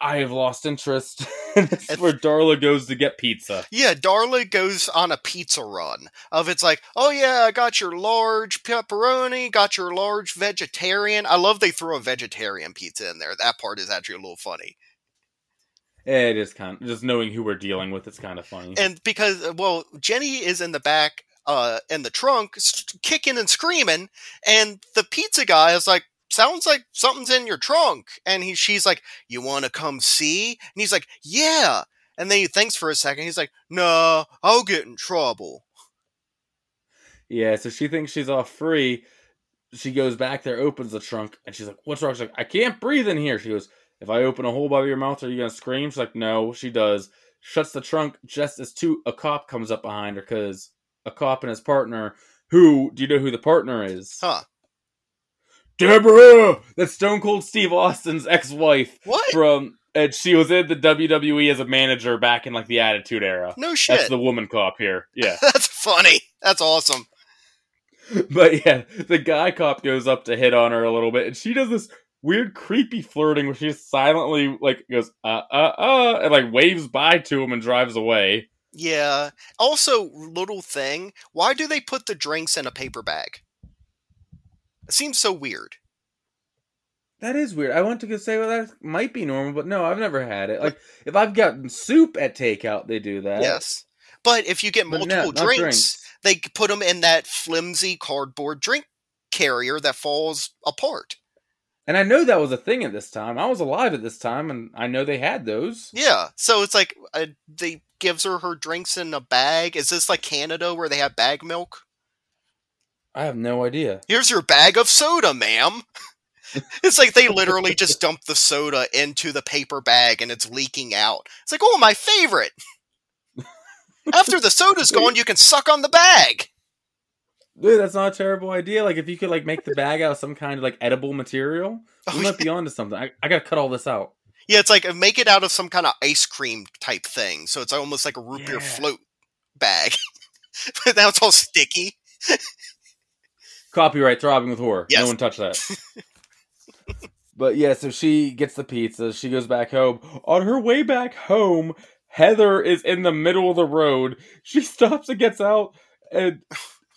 i have lost interest and is where darla goes to get pizza Yeah, Darla goes on a pizza run of it's like, oh yeah, I got your large pepperoni, got your large vegetarian. I love they throw a vegetarian pizza in there. That part is actually a little funny. It is kind of just knowing who we're dealing with. It's kind of funny. And because, uh, well, Jenny is in the back, uh, in the trunk, kicking and screaming, and the pizza guy is like, sounds like something's in your trunk. And he, she's like, you want to come see? And he's like, yeah. And then he thinks for a second. He's like, no, I'll get in trouble. yeah, so she thinks she's off free. She goes back there, opens the trunk, and she's like, "What's wrong?" She's like, "I can't breathe in here." She goes, "If I open a hole by your mouth, are you gonna scream?" She's like, "No." She does. Shuts the trunk just as two a cop comes up behind her because a cop and his partner. Who do you know who the partner is? Huh. Deborah. That's Stone Cold Steve Austin's ex-wife What? from, and she was in the WWE as a manager back in like the Attitude Era. No shit. That's the woman cop here. Yeah. That's funny. That's awesome. But yeah, the guy cop goes up to hit on her a little bit, and she does this weird, creepy flirting where she just silently like goes uh uh uh and like waves bye to him and drives away. Yeah. Also, little thing. Why do they put the drinks in a paper bag? It seems so weird. That is weird. I want to say well that might be normal, but no, I've never had it. Like if I've gotten soup at takeout, they do that. Yes. But if you get But no, multiple drinks, drinks. they put them in that flimsy cardboard drink carrier that falls apart. And I know that was a thing at this time. I was alive at this time, and I know they had those. Yeah. So it's like uh, they gives her her drinks in a bag. Is this like Canada where they have bag milk? I have no idea. Here's your bag of soda, ma'am. it's like they literally just dump the soda into the paper bag and it's leaking out. It's like, oh, my favorite. After the soda's gone, you can suck on the bag. Dude, that's not a terrible idea. Like if you could like make the bag out of some kind of like edible material, Oh, we might be onto something. I, I gotta cut all this out. Yeah, it's like make it out of some kind of ice cream type thing. So it's almost like a root beer float bag. but now it's all sticky. Copyright throbbing with horror. Yes. No one touch that. but yeah, so she gets the pizza. She goes back home. On her way back home, Heather is in the middle of the road. She stops and gets out and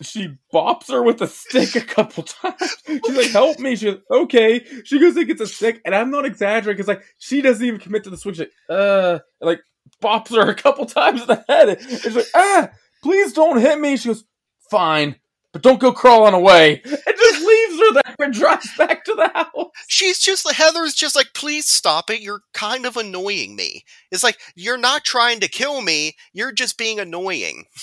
she bops her with a stick a couple times. She's like, help me. She goes, okay. She goes and gets a stick, and I'm not exaggerating because like she doesn't even commit to the switch. Like, uh, and, like bops her a couple times in the head. And she's like, ah, please don't hit me. She goes, fine, but don't go crawling away. And just leaves her there and drives back to the house. She's just the Heather's just like, please stop it. You're kind of annoying me. It's like you're not trying to kill me. You're just being annoying.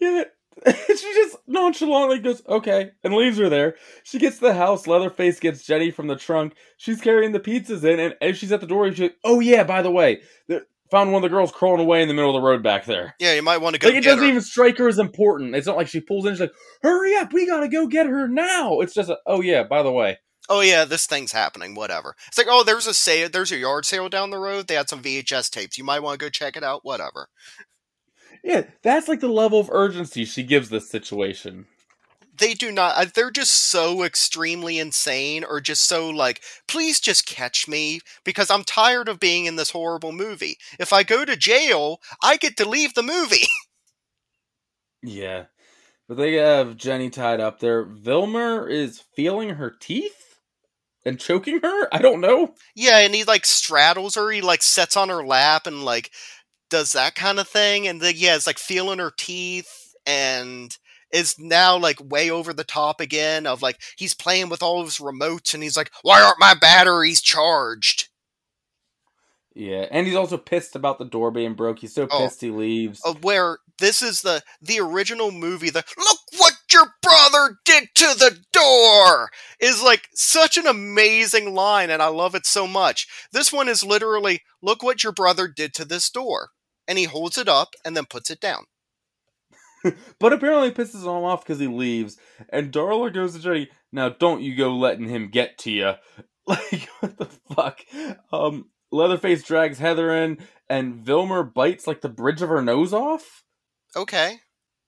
Yeah. she just nonchalantly goes, okay, and leaves her there. She gets to the house. Leatherface gets Jenny from the trunk. She's carrying the pizzas in, and as she's at the door, she's like, oh, yeah, by the way, the, found one of the girls crawling away in the middle of the road back there. Yeah, you might want to go Like, it doesn't her. even strike her as important. It's not like she pulls in, she's like, hurry up, we gotta go get her now. It's just, a, oh, yeah, by the way. oh yeah, this thing's happening. Whatever. It's like, oh, there's a sale. There's a yard sale down the road. They had some VHS tapes. You might want to go check it out. Whatever. Yeah, that's like the level of urgency she gives this situation. They do not. uh, They're just so extremely insane, or just so like, please just catch me because I'm tired of being in this horrible movie. If I go to jail, I get to leave the movie. Yeah. But they have Jenny tied up there. Vilmer is feeling her teeth and choking her? I don't know. yeah, and he like straddles her. He like sets on her lap and like does that kind of thing. And then yeah, it's like feeling her teeth and is now like way over the top again of like he's playing with all of his remotes and he's like, why aren't my batteries charged? Yeah, and he's also pissed about the door being broke. He's so Oh. pissed he leaves. Where this is the the original movie. The look what your brother did to the door is like such an amazing line, and I love it so much. This one is literally look what your brother did to this door, and he holds it up and then puts it down. But apparently pisses him off because he leaves. And Darla goes to Jenny, now don't you go letting him get to you. Like, what the fuck? Um, Leatherface drags Heather in, and Vilmer bites like the bridge of her nose off? Okay,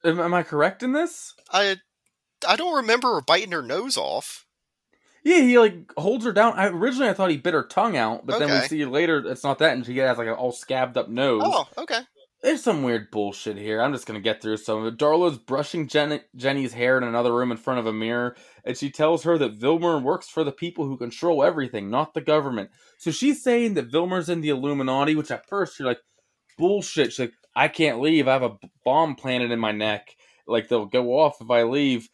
Am, am I correct in this? I I don't remember her biting her nose off. Yeah, he like holds her down. I originally I thought he bit her tongue out, but then we see later it's not that, and she has like an all scabbed up nose. Oh, okay. There's some weird bullshit here. I'm just gonna get through some of it. Darla's brushing Jen- Jenny's hair in another room in front of a mirror, and she tells her that Vilmer works for the people who control everything, not the government. So she's saying that Vilmer's in the Illuminati, which at first you're like, bullshit. She's like, I can't leave. I have a bomb planted in my neck. Like they'll go off if I leave.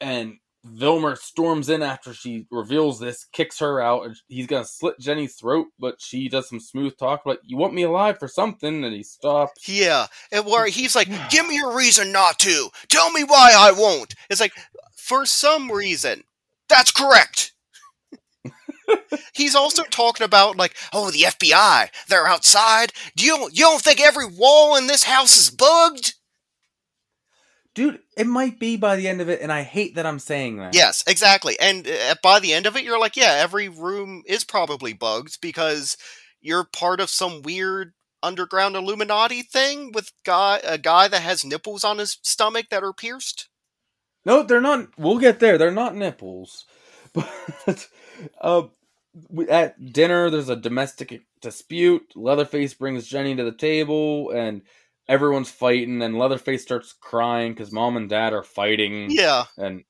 And Vilmer storms in after she reveals this, kicks her out, and he's gonna slit Jenny's throat, but she does some smooth talk, like, You want me alive for something? And he stops. Yeah, and where he's like, "Give me a reason not to. Tell me why I won't." It's like, for some reason, that's correct. he's also talking about like, "Oh, the FBI, they're outside. Do you you don't think every wall in this house is bugged?" Dude, it might be by the end of it, and I hate that I'm saying that. Yes, exactly. And uh, by the end of it, you're like, yeah, every room is probably bugged because you're part of some weird underground Illuminati thing with guy a guy that has nipples on his stomach that are pierced. No, they're not. We'll get there. They're not nipples. But uh, at dinner, there's a domestic dispute. Leatherface brings Jenny to the table, and everyone's fighting. And Leatherface starts crying because mom and dad are fighting. Yeah, and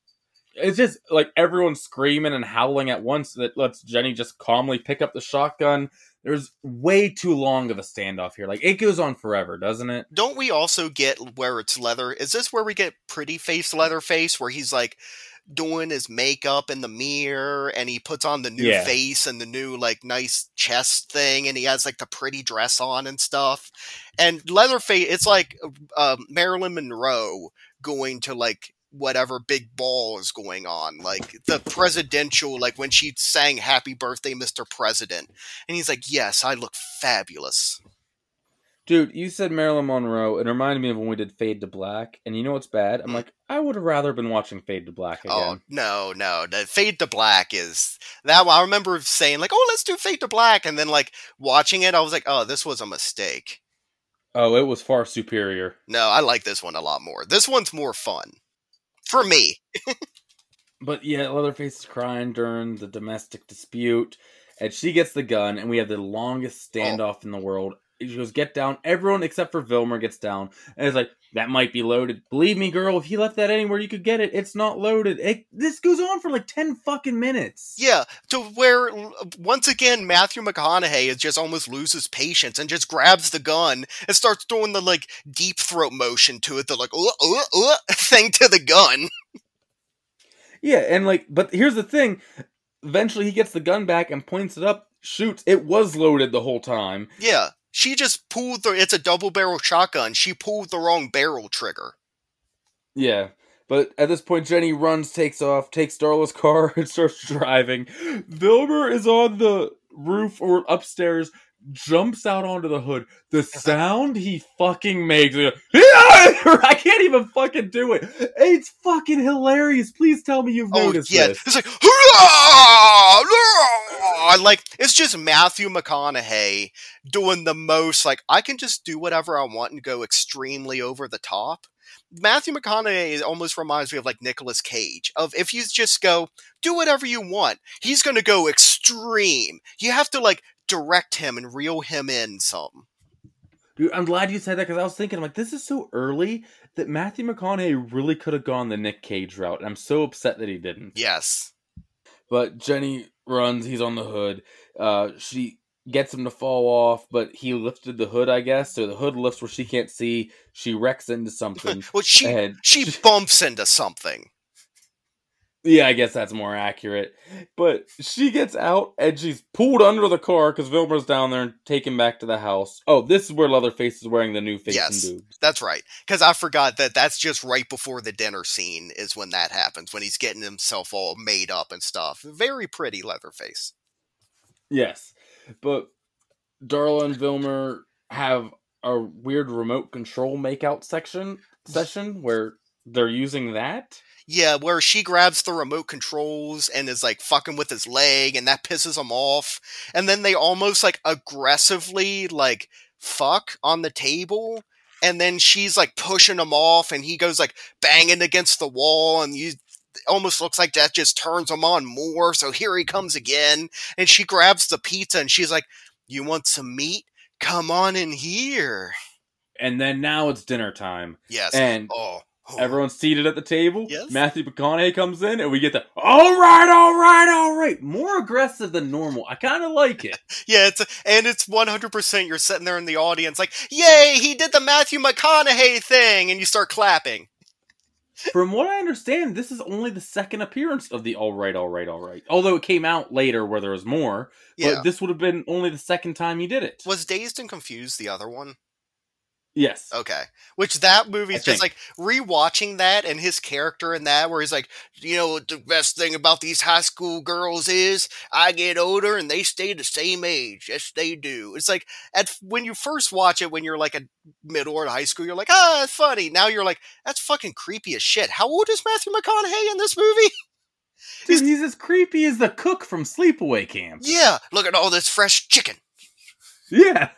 it's just like everyone's screaming and howling at once. That lets Jenny just calmly pick up the shotgun. There's way too long of a standoff here. Like it goes on forever, doesn't it? Don't we also get where it's leather? Is this where we get pretty face Leatherface, where he's like doing his makeup in the mirror and he puts on the new Yeah. face and the new like nice chest thing and he has like the pretty dress on and stuff. And leatherface it's like um, marilyn monroe going to like whatever big ball is going on like the presidential like when she sang happy birthday mr president. And he's like yes i look fabulous Dude, you said Marilyn Monroe. It reminded me of when we did Fade to Black. And you know what's bad? I'm Mm. like, I would have rather been watching Fade to Black again. Oh no, no! The Fade to Black is that. I remember saying like, "Oh, let's do Fade to Black," and then like watching it, I was like, "Oh, this was a mistake." Oh, it was far superior. No, I like this one a lot more. This one's more fun for me. But yeah, Leatherface is crying during the domestic dispute, and she gets the gun, and we have the longest standoff in the world. She goes, "Get down!" Everyone except for Vilmer gets down, and it's like that might be loaded. Believe me, girl, if you left that anywhere you could get it, it's not loaded. It, this goes on for like ten fucking minutes. Yeah, to where once again Matthew McConaughey is just almost loses patience and just grabs the gun and starts doing the like deep throat motion to it, the like uh, uh, uh, thing to the gun. Yeah, and like, but here's the thing. Eventually, he gets the gun back and points it up, shoots. It was loaded the whole time. Yeah, she just pulled the. It's a double barrel shotgun. She pulled the wrong barrel trigger. Yeah. But at this point, Jenny runs, takes off, takes Darla's car, and starts driving. Vilmer is on the roof or upstairs, jumps out onto the hood. The uh-huh. sound he fucking makes, I can't even fucking do it. It's fucking hilarious. Please tell me you've Oh noticed yeah, this. it's like "Hurrah! Hurrah!" like it's just Matthew McConaughey doing the most. Like I can just do whatever I want and go extremely over the top. Matthew McConaughey almost reminds me of like Nicolas Cage. Of if you just go do whatever you want, he's going to go extreme. You have to like direct him and reel him in some. Dude, I'm glad you said that because I was thinking, I'm like, this is so early that Matthew McConaughey really could have gone the Nick Cage route. And I'm so upset that he didn't. Yes. But Jenny runs, he's on the hood. Uh, she gets him to fall off, but he lifted the hood, I guess. So the hood lifts where she can't see. She wrecks into something. Well, she and she bumps into something. Yeah, I guess that's more accurate. But she gets out and she's pulled under the car because Vilmer's down there and taken back to the house. Oh, this is where Leatherface is wearing the new face Yes. and boobs. That's right. Because I forgot that that's just right before the dinner scene is when that happens, when he's getting himself all made up and stuff. Very pretty Leatherface. Yes, but Darla and Vilmer have a weird remote control makeout section session where they're using that. Yeah, where she grabs the remote controls and is like fucking with his leg, and that pisses him off. And then they almost like aggressively like fuck on the table. And then she's like pushing him off, and he goes like banging against the wall, and you almost looks like that just turns him on more. So here he comes again, and she grabs the pizza, and she's like, "You want some meat? Come on in here." And then now it's dinner time, Yes. and oh, oh. everyone's seated at the table. Yes. Matthew McConaughey comes in, and we get the all right, all right, all right, more aggressive than normal. I kind of like it. Yeah, it's and it's one hundred percent. You're sitting there in the audience, like, "Yay, he did the Matthew McConaughey thing," and you start clapping. From what I understand, this is only the second appearance of the all right, all right, all right. Although it came out later where there was more, Yeah, but this would have been only the second time he did it. was Dazed and Confused the other one? Yes. Okay. Which that movie's I just like rewatching that and his character in that, where he's like, you know, the best thing about these high school girls is I get older and they stay the same age. Yes, they do. It's like at when you first watch it when you're like a middle or high school, you're like, ah, it's funny. Now you're like, that's fucking creepy as shit. How old is Matthew McConaughey in this movie? Dude, he's as creepy as the cook from Sleepaway Camp. Yeah, look at all this fresh chicken. Yeah.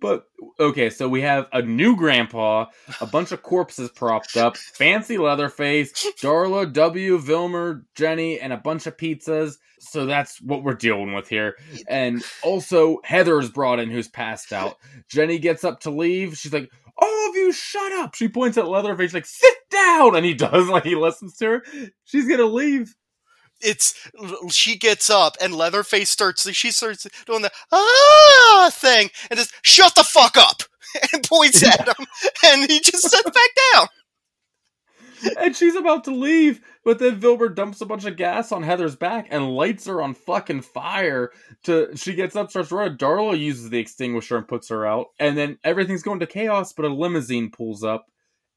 But okay, so we have a new grandpa, a bunch of corpses propped up, fancy Leatherface, Darla, W, Vilmer, Jenny, and a bunch of pizzas. So that's what we're dealing with here. And also Heather's brought in who's passed out. Jenny gets up to leave. She's like, All of you shut up. She points at Leatherface, like, sit down. And he does, like he listens to her. She's gonna leave it's she gets up and Leatherface starts she starts doing the ah thing and just shut the fuck up and points at him and he just sits back down. And she's about to leave, but then Vilmer dumps a bunch of gas on Heather's back and lights her on fucking fire. To she gets up, starts running. Darla uses the extinguisher and puts her out, and then everything's going to chaos. But a limousine pulls up,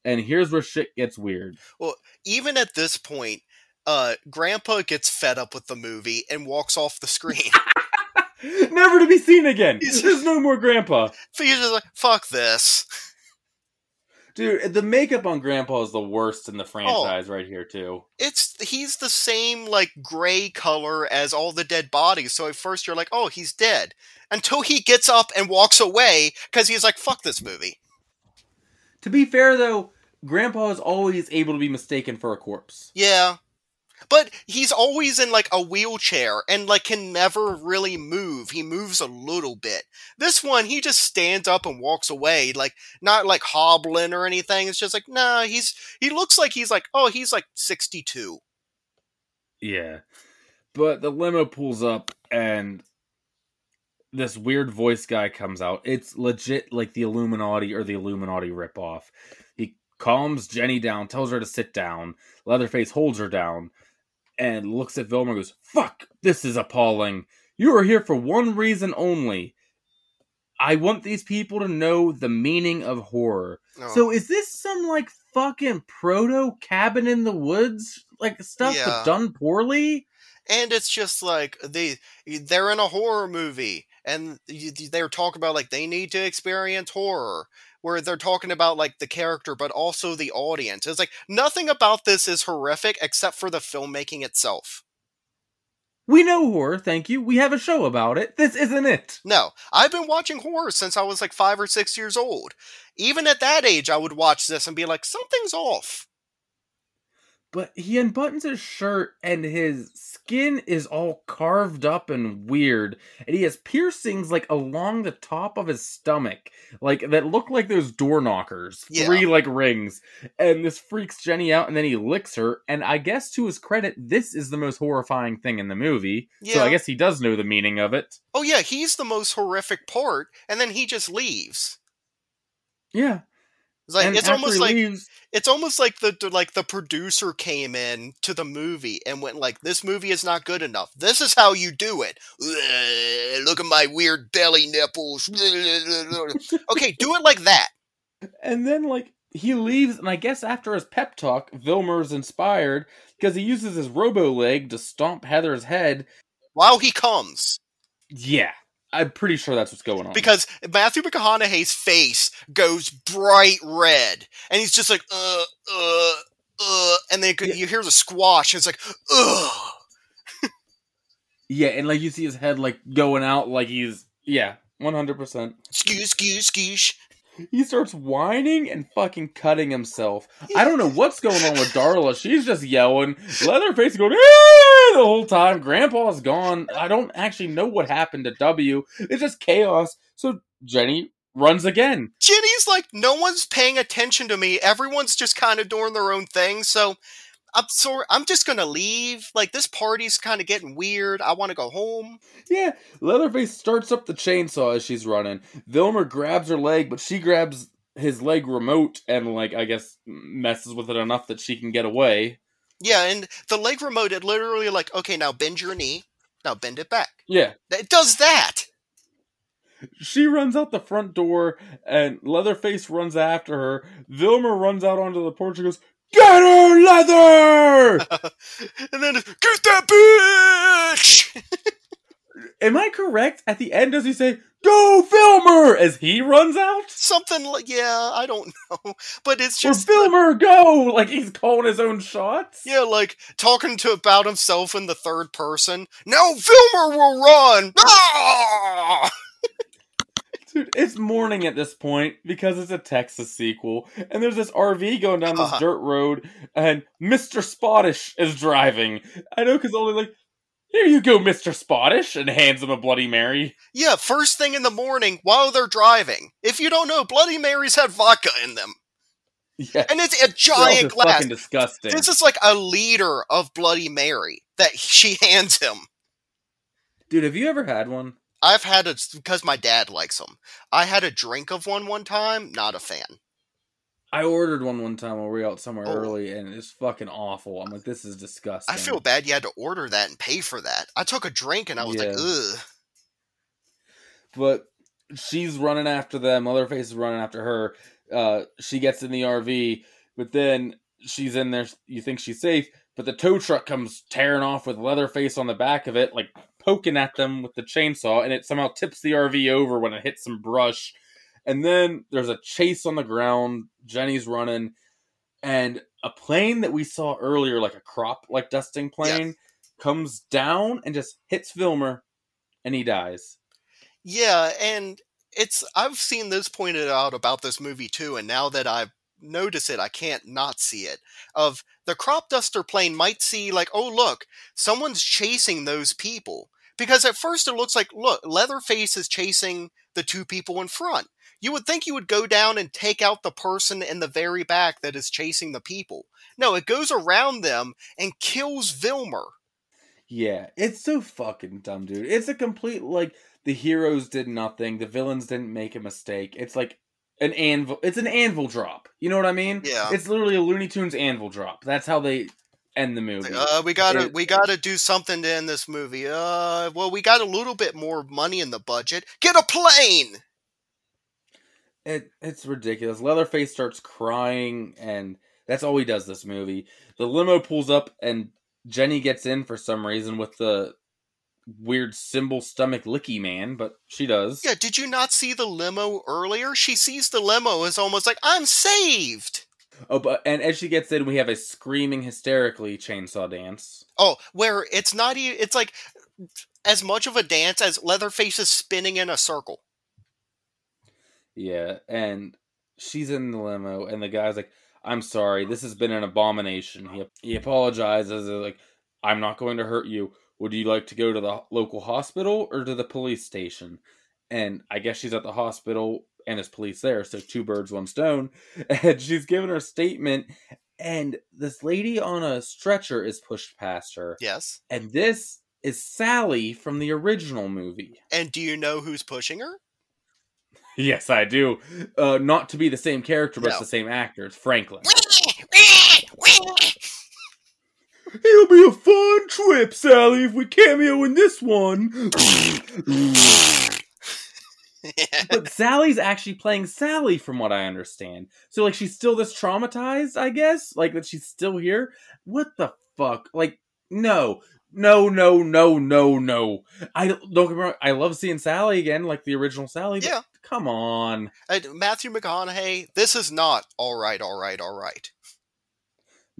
and here's where shit gets weird. Well, even at this point, uh, Grandpa gets fed up with the movie and walks off the screen. Never to be seen again. He's, There's no more Grandpa. So he's just like, fuck this. Dude, the makeup on Grandpa is the worst in the franchise oh, right here too. It's he's the same like gray color as all the dead bodies. So at first you're like, "Oh, he's dead." Until he gets up and walks away cuz he's like, "Fuck this movie." To be fair though, Grandpa is always able to be mistaken for a corpse. Yeah. But he's always in like a wheelchair and like can never really move. He moves a little bit. This one, he just stands up and walks away, like not like hobbling or anything. It's just like, nah, he's he looks like he's like, oh, he's like 62. Yeah. But the limo pulls up and this weird voice guy comes out. It's legit like the Illuminati or the Illuminati ripoff. He calms Jenny down, tells her to sit down. Leatherface holds her down and looks at Vilmer and goes, Fuck, this is appalling. You are here for one reason only. I want these people to know the meaning of horror. Oh. So is this some like fucking proto cabin in the woods like stuff yeah. but done poorly? And it's just like they they're in a horror movie and they're talking about like they need to experience horror where they're talking about like the character but also the audience. It's like nothing about this is horrific except for the filmmaking itself. We know horror, thank you. We have a show about it. This isn't it. No, I've been watching horror since I was like five or six years old. Even at that age, I would watch this and be like, something's off but he unbuttons his shirt and his skin is all carved up and weird and he has piercings like along the top of his stomach like that look like those door knockers yeah. three like rings and this freaks jenny out and then he licks her and i guess to his credit this is the most horrifying thing in the movie yeah. so i guess he does know the meaning of it oh yeah he's the most horrific part and then he just leaves yeah it's like and it's almost like leaves, it's almost like the like the producer came in to the movie and went like, "This movie is not good enough. This is how you do it. Look at my weird belly nipples. okay, do it like that." And then like he leaves, and I guess after his pep talk, Vilmer's inspired because he uses his robo leg to stomp Heather's head while he comes. Yeah. I'm pretty sure that's what's going on. Because Matthew McConaughey's face goes bright red, and he's just like, uh, uh, uh, and then yeah. you hear the squash, and it's like, ugh. yeah, and like you see his head like going out, like he's yeah, one hundred percent. Skoosh, skoosh, skoosh. He starts whining and fucking cutting himself. I don't know what's going on with Darla. She's just yelling. Leatherface going the whole time. Grandpa's gone. I don't actually know what happened to W. It's just chaos. So Jenny runs again. Jenny's like, no one's paying attention to me. Everyone's just kind of doing their own thing. So I'm sorry, I'm just gonna leave. Like this party's kind of getting weird. I want to go home. Yeah, Leatherface starts up the chainsaw as she's running. Vilmer grabs her leg, but she grabs his leg remote and like I guess messes with it enough that she can get away. Yeah, and the leg remote it literally like okay now bend your knee, now bend it back. Yeah, it does that. she runs out the front door, and Leatherface runs after her. Vilmer runs out onto the porch and goes, Get her, Leather! and then, get that bitch! Am I correct? At the end, does he say, Go, Vilmer! As he runs out? Something like, yeah, I don't know. But it's Or just. Vilmer, go! Like he's calling his own shots? Yeah, like talking to about himself in the third person. Now Vilmer will run. Ah! Dude, it's morning at this point because it's a Texas sequel, and there's this RV going down this Uh-huh. dirt road, and Mr. Spottish is driving. I know because only like, here you go, Mr. Spottish, and hands him a Bloody Mary. Yeah, first thing in the morning while they're driving. If you don't know, Bloody Marys have vodka in them, Yeah, and it's a giant glass. fucking disgusting. This is like a liter of Bloody Mary that she hands him. Dude, have you ever had one? I've had it because my dad likes them. I had a drink of one one time. Not a fan. I ordered one one time when we were out somewhere Oh. early, and it's fucking awful. I'm like, this is disgusting. I feel bad you had to order that and pay for that. I took a drink and I was like, ugh. but she's running after them. Leatherface is running after her. Uh, she gets in the RV, but then she's in there. You think she's safe, but the tow truck comes tearing off with Leatherface on the back of it, like poking at them with the chainsaw, and it somehow tips the RV over when it hits some brush. And then there's a chase on the ground. Jenny's running, and a plane that we saw earlier, like a crop like dusting plane, comes down and just hits Vilmer, and he dies. Yeah, and it's I've seen this pointed out about this movie too, and now that I've noticed it, I can't not see it. Of the crop duster plane might see like, oh look, someone's chasing those people. Because at first it looks like, look, Leatherface is chasing the two people in front. You would think you would go down and take out the person in the very back that is chasing the people. No, it goes around them and kills Vilmer. Yeah, it's so fucking dumb, dude. It's a complete like the heroes did nothing, the villains didn't make a mistake. It's like an anvil. It's an anvil drop. You know what I mean? Yeah. It's literally a Looney Tunes anvil drop. That's how they end the movie. Uh, we gotta It- we gotta do something to end this movie. Uh, well, we got a little bit more money in the budget. Get a plane. It it's ridiculous. Leatherface starts crying, and that's all he does this movie. The limo pulls up, and Jenny gets in for some reason with the weird symbol stomach licky man, but she does. Yeah, did you not see the limo earlier? She sees the limo as almost like I'm saved. Oh, but and as she gets in, we have a screaming hysterically chainsaw dance. Oh, where it's not even. It's like as much of a dance as Leatherface is spinning in a circle. Yeah, and she's in the limo, and the guy's like, "I'm sorry, this has been an abomination." He he apologizes, like, "I'm not going to hurt you. Would you like to go to the local hospital or to the police station?" And I guess she's at the hospital, and there's police there, so two birds, one stone. And she's giving her statement, and this lady on a stretcher is pushed past her, Yes. and this is Sally from the original movie. And do you know who's pushing her? Yes, I do. Uh, not to be the same character, but it's the same actor. It's Franklin. It'll be a fun trip, Sally, if we cameo in this one. but Sally's actually playing Sally, from what I understand. So, like, she's still this traumatized, I guess? Like, that she's still here? What the fuck? Like, no. No, no, no, no, no. I don't get me wrong. I love seeing Sally again, like the original Sally. But Yeah. Come on. And Matthew McConaughey, this is not all right, all right, all right.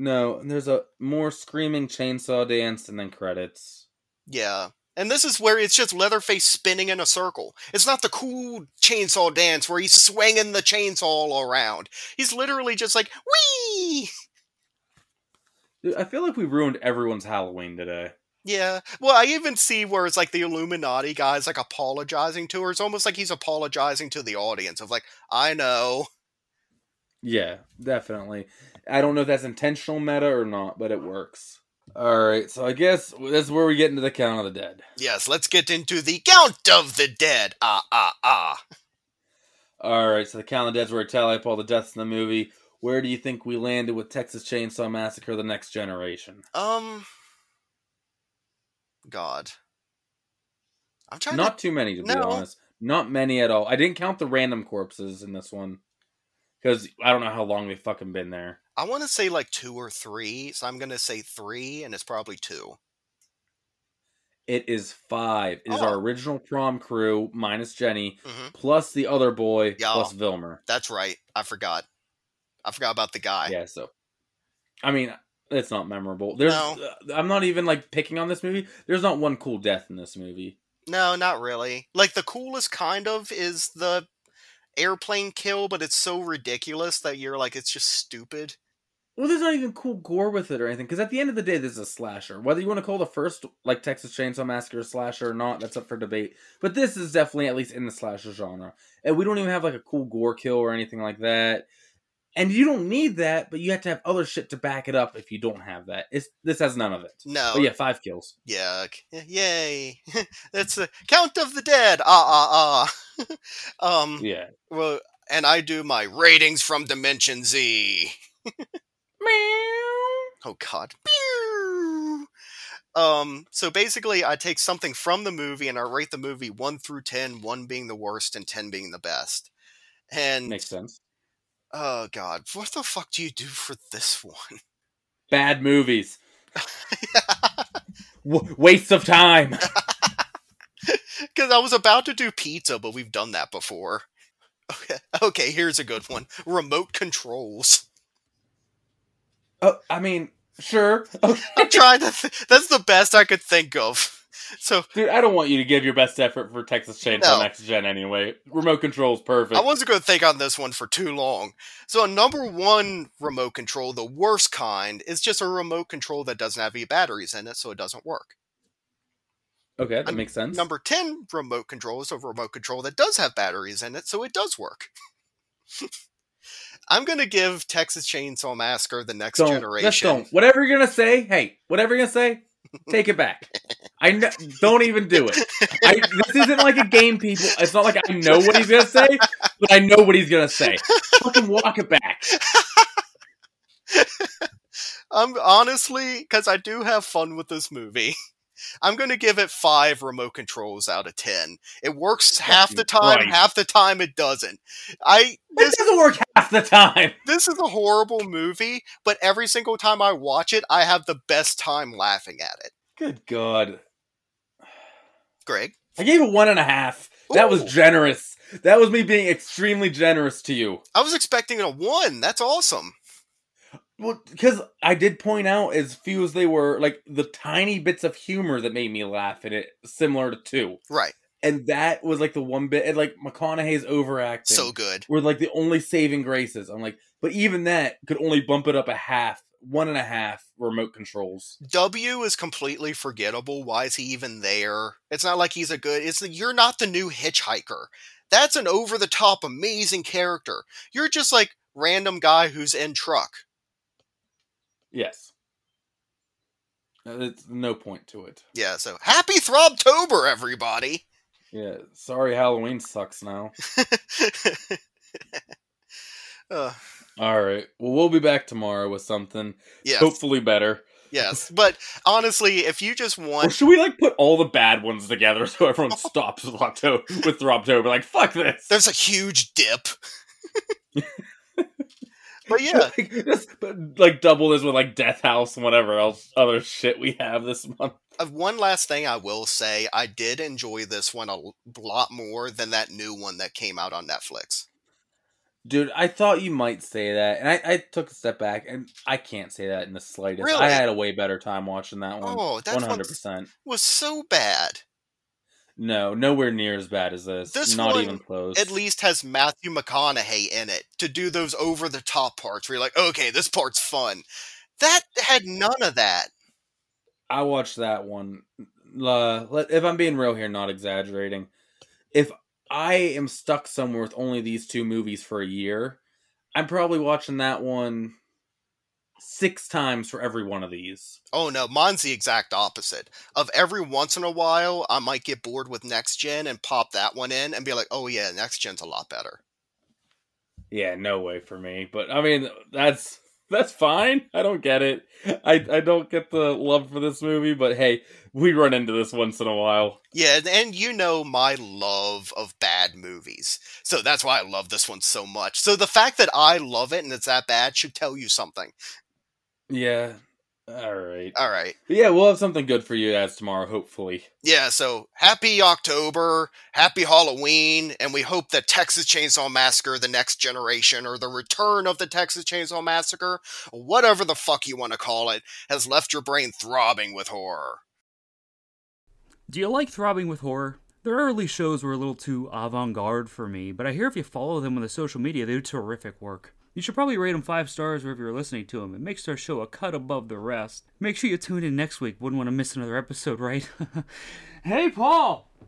No, and there's a more screaming chainsaw dance and then credits. Yeah. And this is where it's just Leatherface spinning in a circle. It's not the cool chainsaw dance where he's swinging the chainsaw all around. He's literally just like, wee! Dude, I feel like we ruined everyone's Halloween today. Yeah. Well, I even see where it's like the Illuminati guy's like apologizing to her. It's almost like he's apologizing to the audience of like, I know. Yeah, definitely. I don't know if that's intentional meta or not, but it works. All right, so I guess this is where we get into the count of the dead. Yes, let's get into the Count of the Dead. Ah, ah, ah. All right, so the count of the dead's where I tally up all the deaths in the movie. Where do you think we landed with Texas Chainsaw Massacre: The Next Generation? Um. God. I'm trying Not too many, to be honest. Not many at all. I didn't count the random corpses in this one because I don't know how long they've fucking been there. I want to say like two or three, so I'm gonna say three, and it's probably two. It is five. It is Oh. our original prom crew minus Jenny hmm plus the other boy plus Vilmer. That's right. I forgot. I forgot about the guy. Yeah, so I mean, it's not memorable. There's No. uh, I'm not even like picking on this movie. There's not one cool death in this movie. No, not really. Like the coolest kind of is the airplane kill, but it's so ridiculous that you're like, it's just stupid. Well, there's not even cool gore with it or anything. Because at the end of the day, this is a slasher. Whether you want to call the first like Texas Chainsaw Massacre a slasher or not, that's up for debate. But this is definitely at least in the slasher genre. And we don't even have like a cool gore kill or anything like that. And you don't need that, but you have to have other shit to back it up if you don't have that. It's this has none of it. No. But yeah, five kills. Yeah. Yay. That's the count of the dead. Ah, ah, ah. um, Yeah. well, and I do my ratings from Dimension Z. Oh God. Um, so basically, I take something from the movie and I rate the movie one through ten, one being the worst and ten being the best. And Makes sense. oh God, what the fuck do you do for this one? Bad movies. w- waste of time. Because I was about to do pizza, but we've done that before. Okay, okay, here's a good one: remote controls. Oh, I mean, sure. Okay. I'm trying to. Th- that's the best I could think of. So Dude, I don't want you to give your best effort for Texas Chainsaw No. Next Gen anyway. Remote control is perfect. I wasn't going to think on this one for too long. So, a number one remote control, the worst kind, is just a remote control that doesn't have any batteries in it, so it doesn't work. okay, that I'm- makes sense. Number 10 remote control is a remote control that does have batteries in it, so it does work. I'm going to give Texas Chainsaw Massacre the next don't, generation. Don't. Whatever you're gonna say, hey, whatever you're gonna say, take it back. I kn- don't even do it. I, this isn't like a game, people. It's not like I know what he's gonna say, but I know what he's gonna say. Fucking walk it back. I'm honestly, because I do have fun with this movie. I'm going to give it five remote controls out of ten. It works half the time, Right. half the time it doesn't. I It this doesn't work half the time. this is a horrible movie, but every single time I watch it, I have the best time laughing at it. Good God. Greg, I gave it one and a half. That was generous. That was me being extremely generous to you. I was expecting a one. That's awesome. Well, because I did point out as few as they were, like the tiny bits of humor that made me laugh at it, similar to two, Right, and that was like the one bit, and like McConaughey's overacting, so good. were like the only saving graces. I'm like, but even that could only bump it up a half, one and a half remote controls. W is completely forgettable. Why is he even there? It's not like he's a good. It's the, you're not the new hitchhiker. That's an over the top amazing character. You're just like random guy who's in truck. Yes, Uh, it's no point to it. Yeah. So happy Throbtober, everybody. Yeah, sorry, Halloween sucks now. uh, All right, well, we'll be back tomorrow with something yes, hopefully better. yes. But honestly, if you just Or want, should we like put all the bad ones together so everyone stops with October with Throbtober? Like fuck this. there's a huge dip. but yeah, like, just but, like double this with like Death House and whatever else other shit we have this month. Uh, one last thing I will say, I did enjoy this one a lot more than that new one that came out on Netflix. Dude, I thought you might say that, and I, I took a step back, and I can't say that in the slightest. Really? I had a way better time watching that one. Oh, that One hundred percent. was so bad. No, nowhere near as bad as this. This Not even close. At least has Matthew McConaughey in it to do those over the top parts where you're like, okay, this part's fun. That had none of that. I watched that one. Uh, if I'm being real here, not exaggerating, if I am stuck somewhere with only these two movies for a year, I'm probably watching that one six times for every one of these. Oh no, mine's the exact opposite. Of every once in a while, I might get bored with Next Gen and pop that one in and be like, oh yeah, Next Gen's a lot better. Yeah, no way for me. But I mean, that's That's fine. I don't get it. I I don't get the love for this movie, but hey, we run into this once in a while. Yeah, and you know my love of bad movies. So that's why I love this one so much. So the fact that I love it and it's that bad should tell you something. Yeah. All right. All right. But yeah, we'll have something good for you as tomorrow, hopefully. Yeah, so happy October, happy Halloween, and we hope that Texas Chainsaw Massacre, the next generation, or the return of the Texas Chainsaw Massacre, whatever the fuck you want to call it, has left your brain throbbing with horror. Do you like throbbing with horror? Their early shows were a little too avant garde for me, but I hear if you follow them on the social media, they do terrific work. You should probably rate them five stars wherever you're listening to them. It makes their show a cut above the rest. Make sure you tune in next week. Wouldn't want to miss another episode, right? hey, Paul!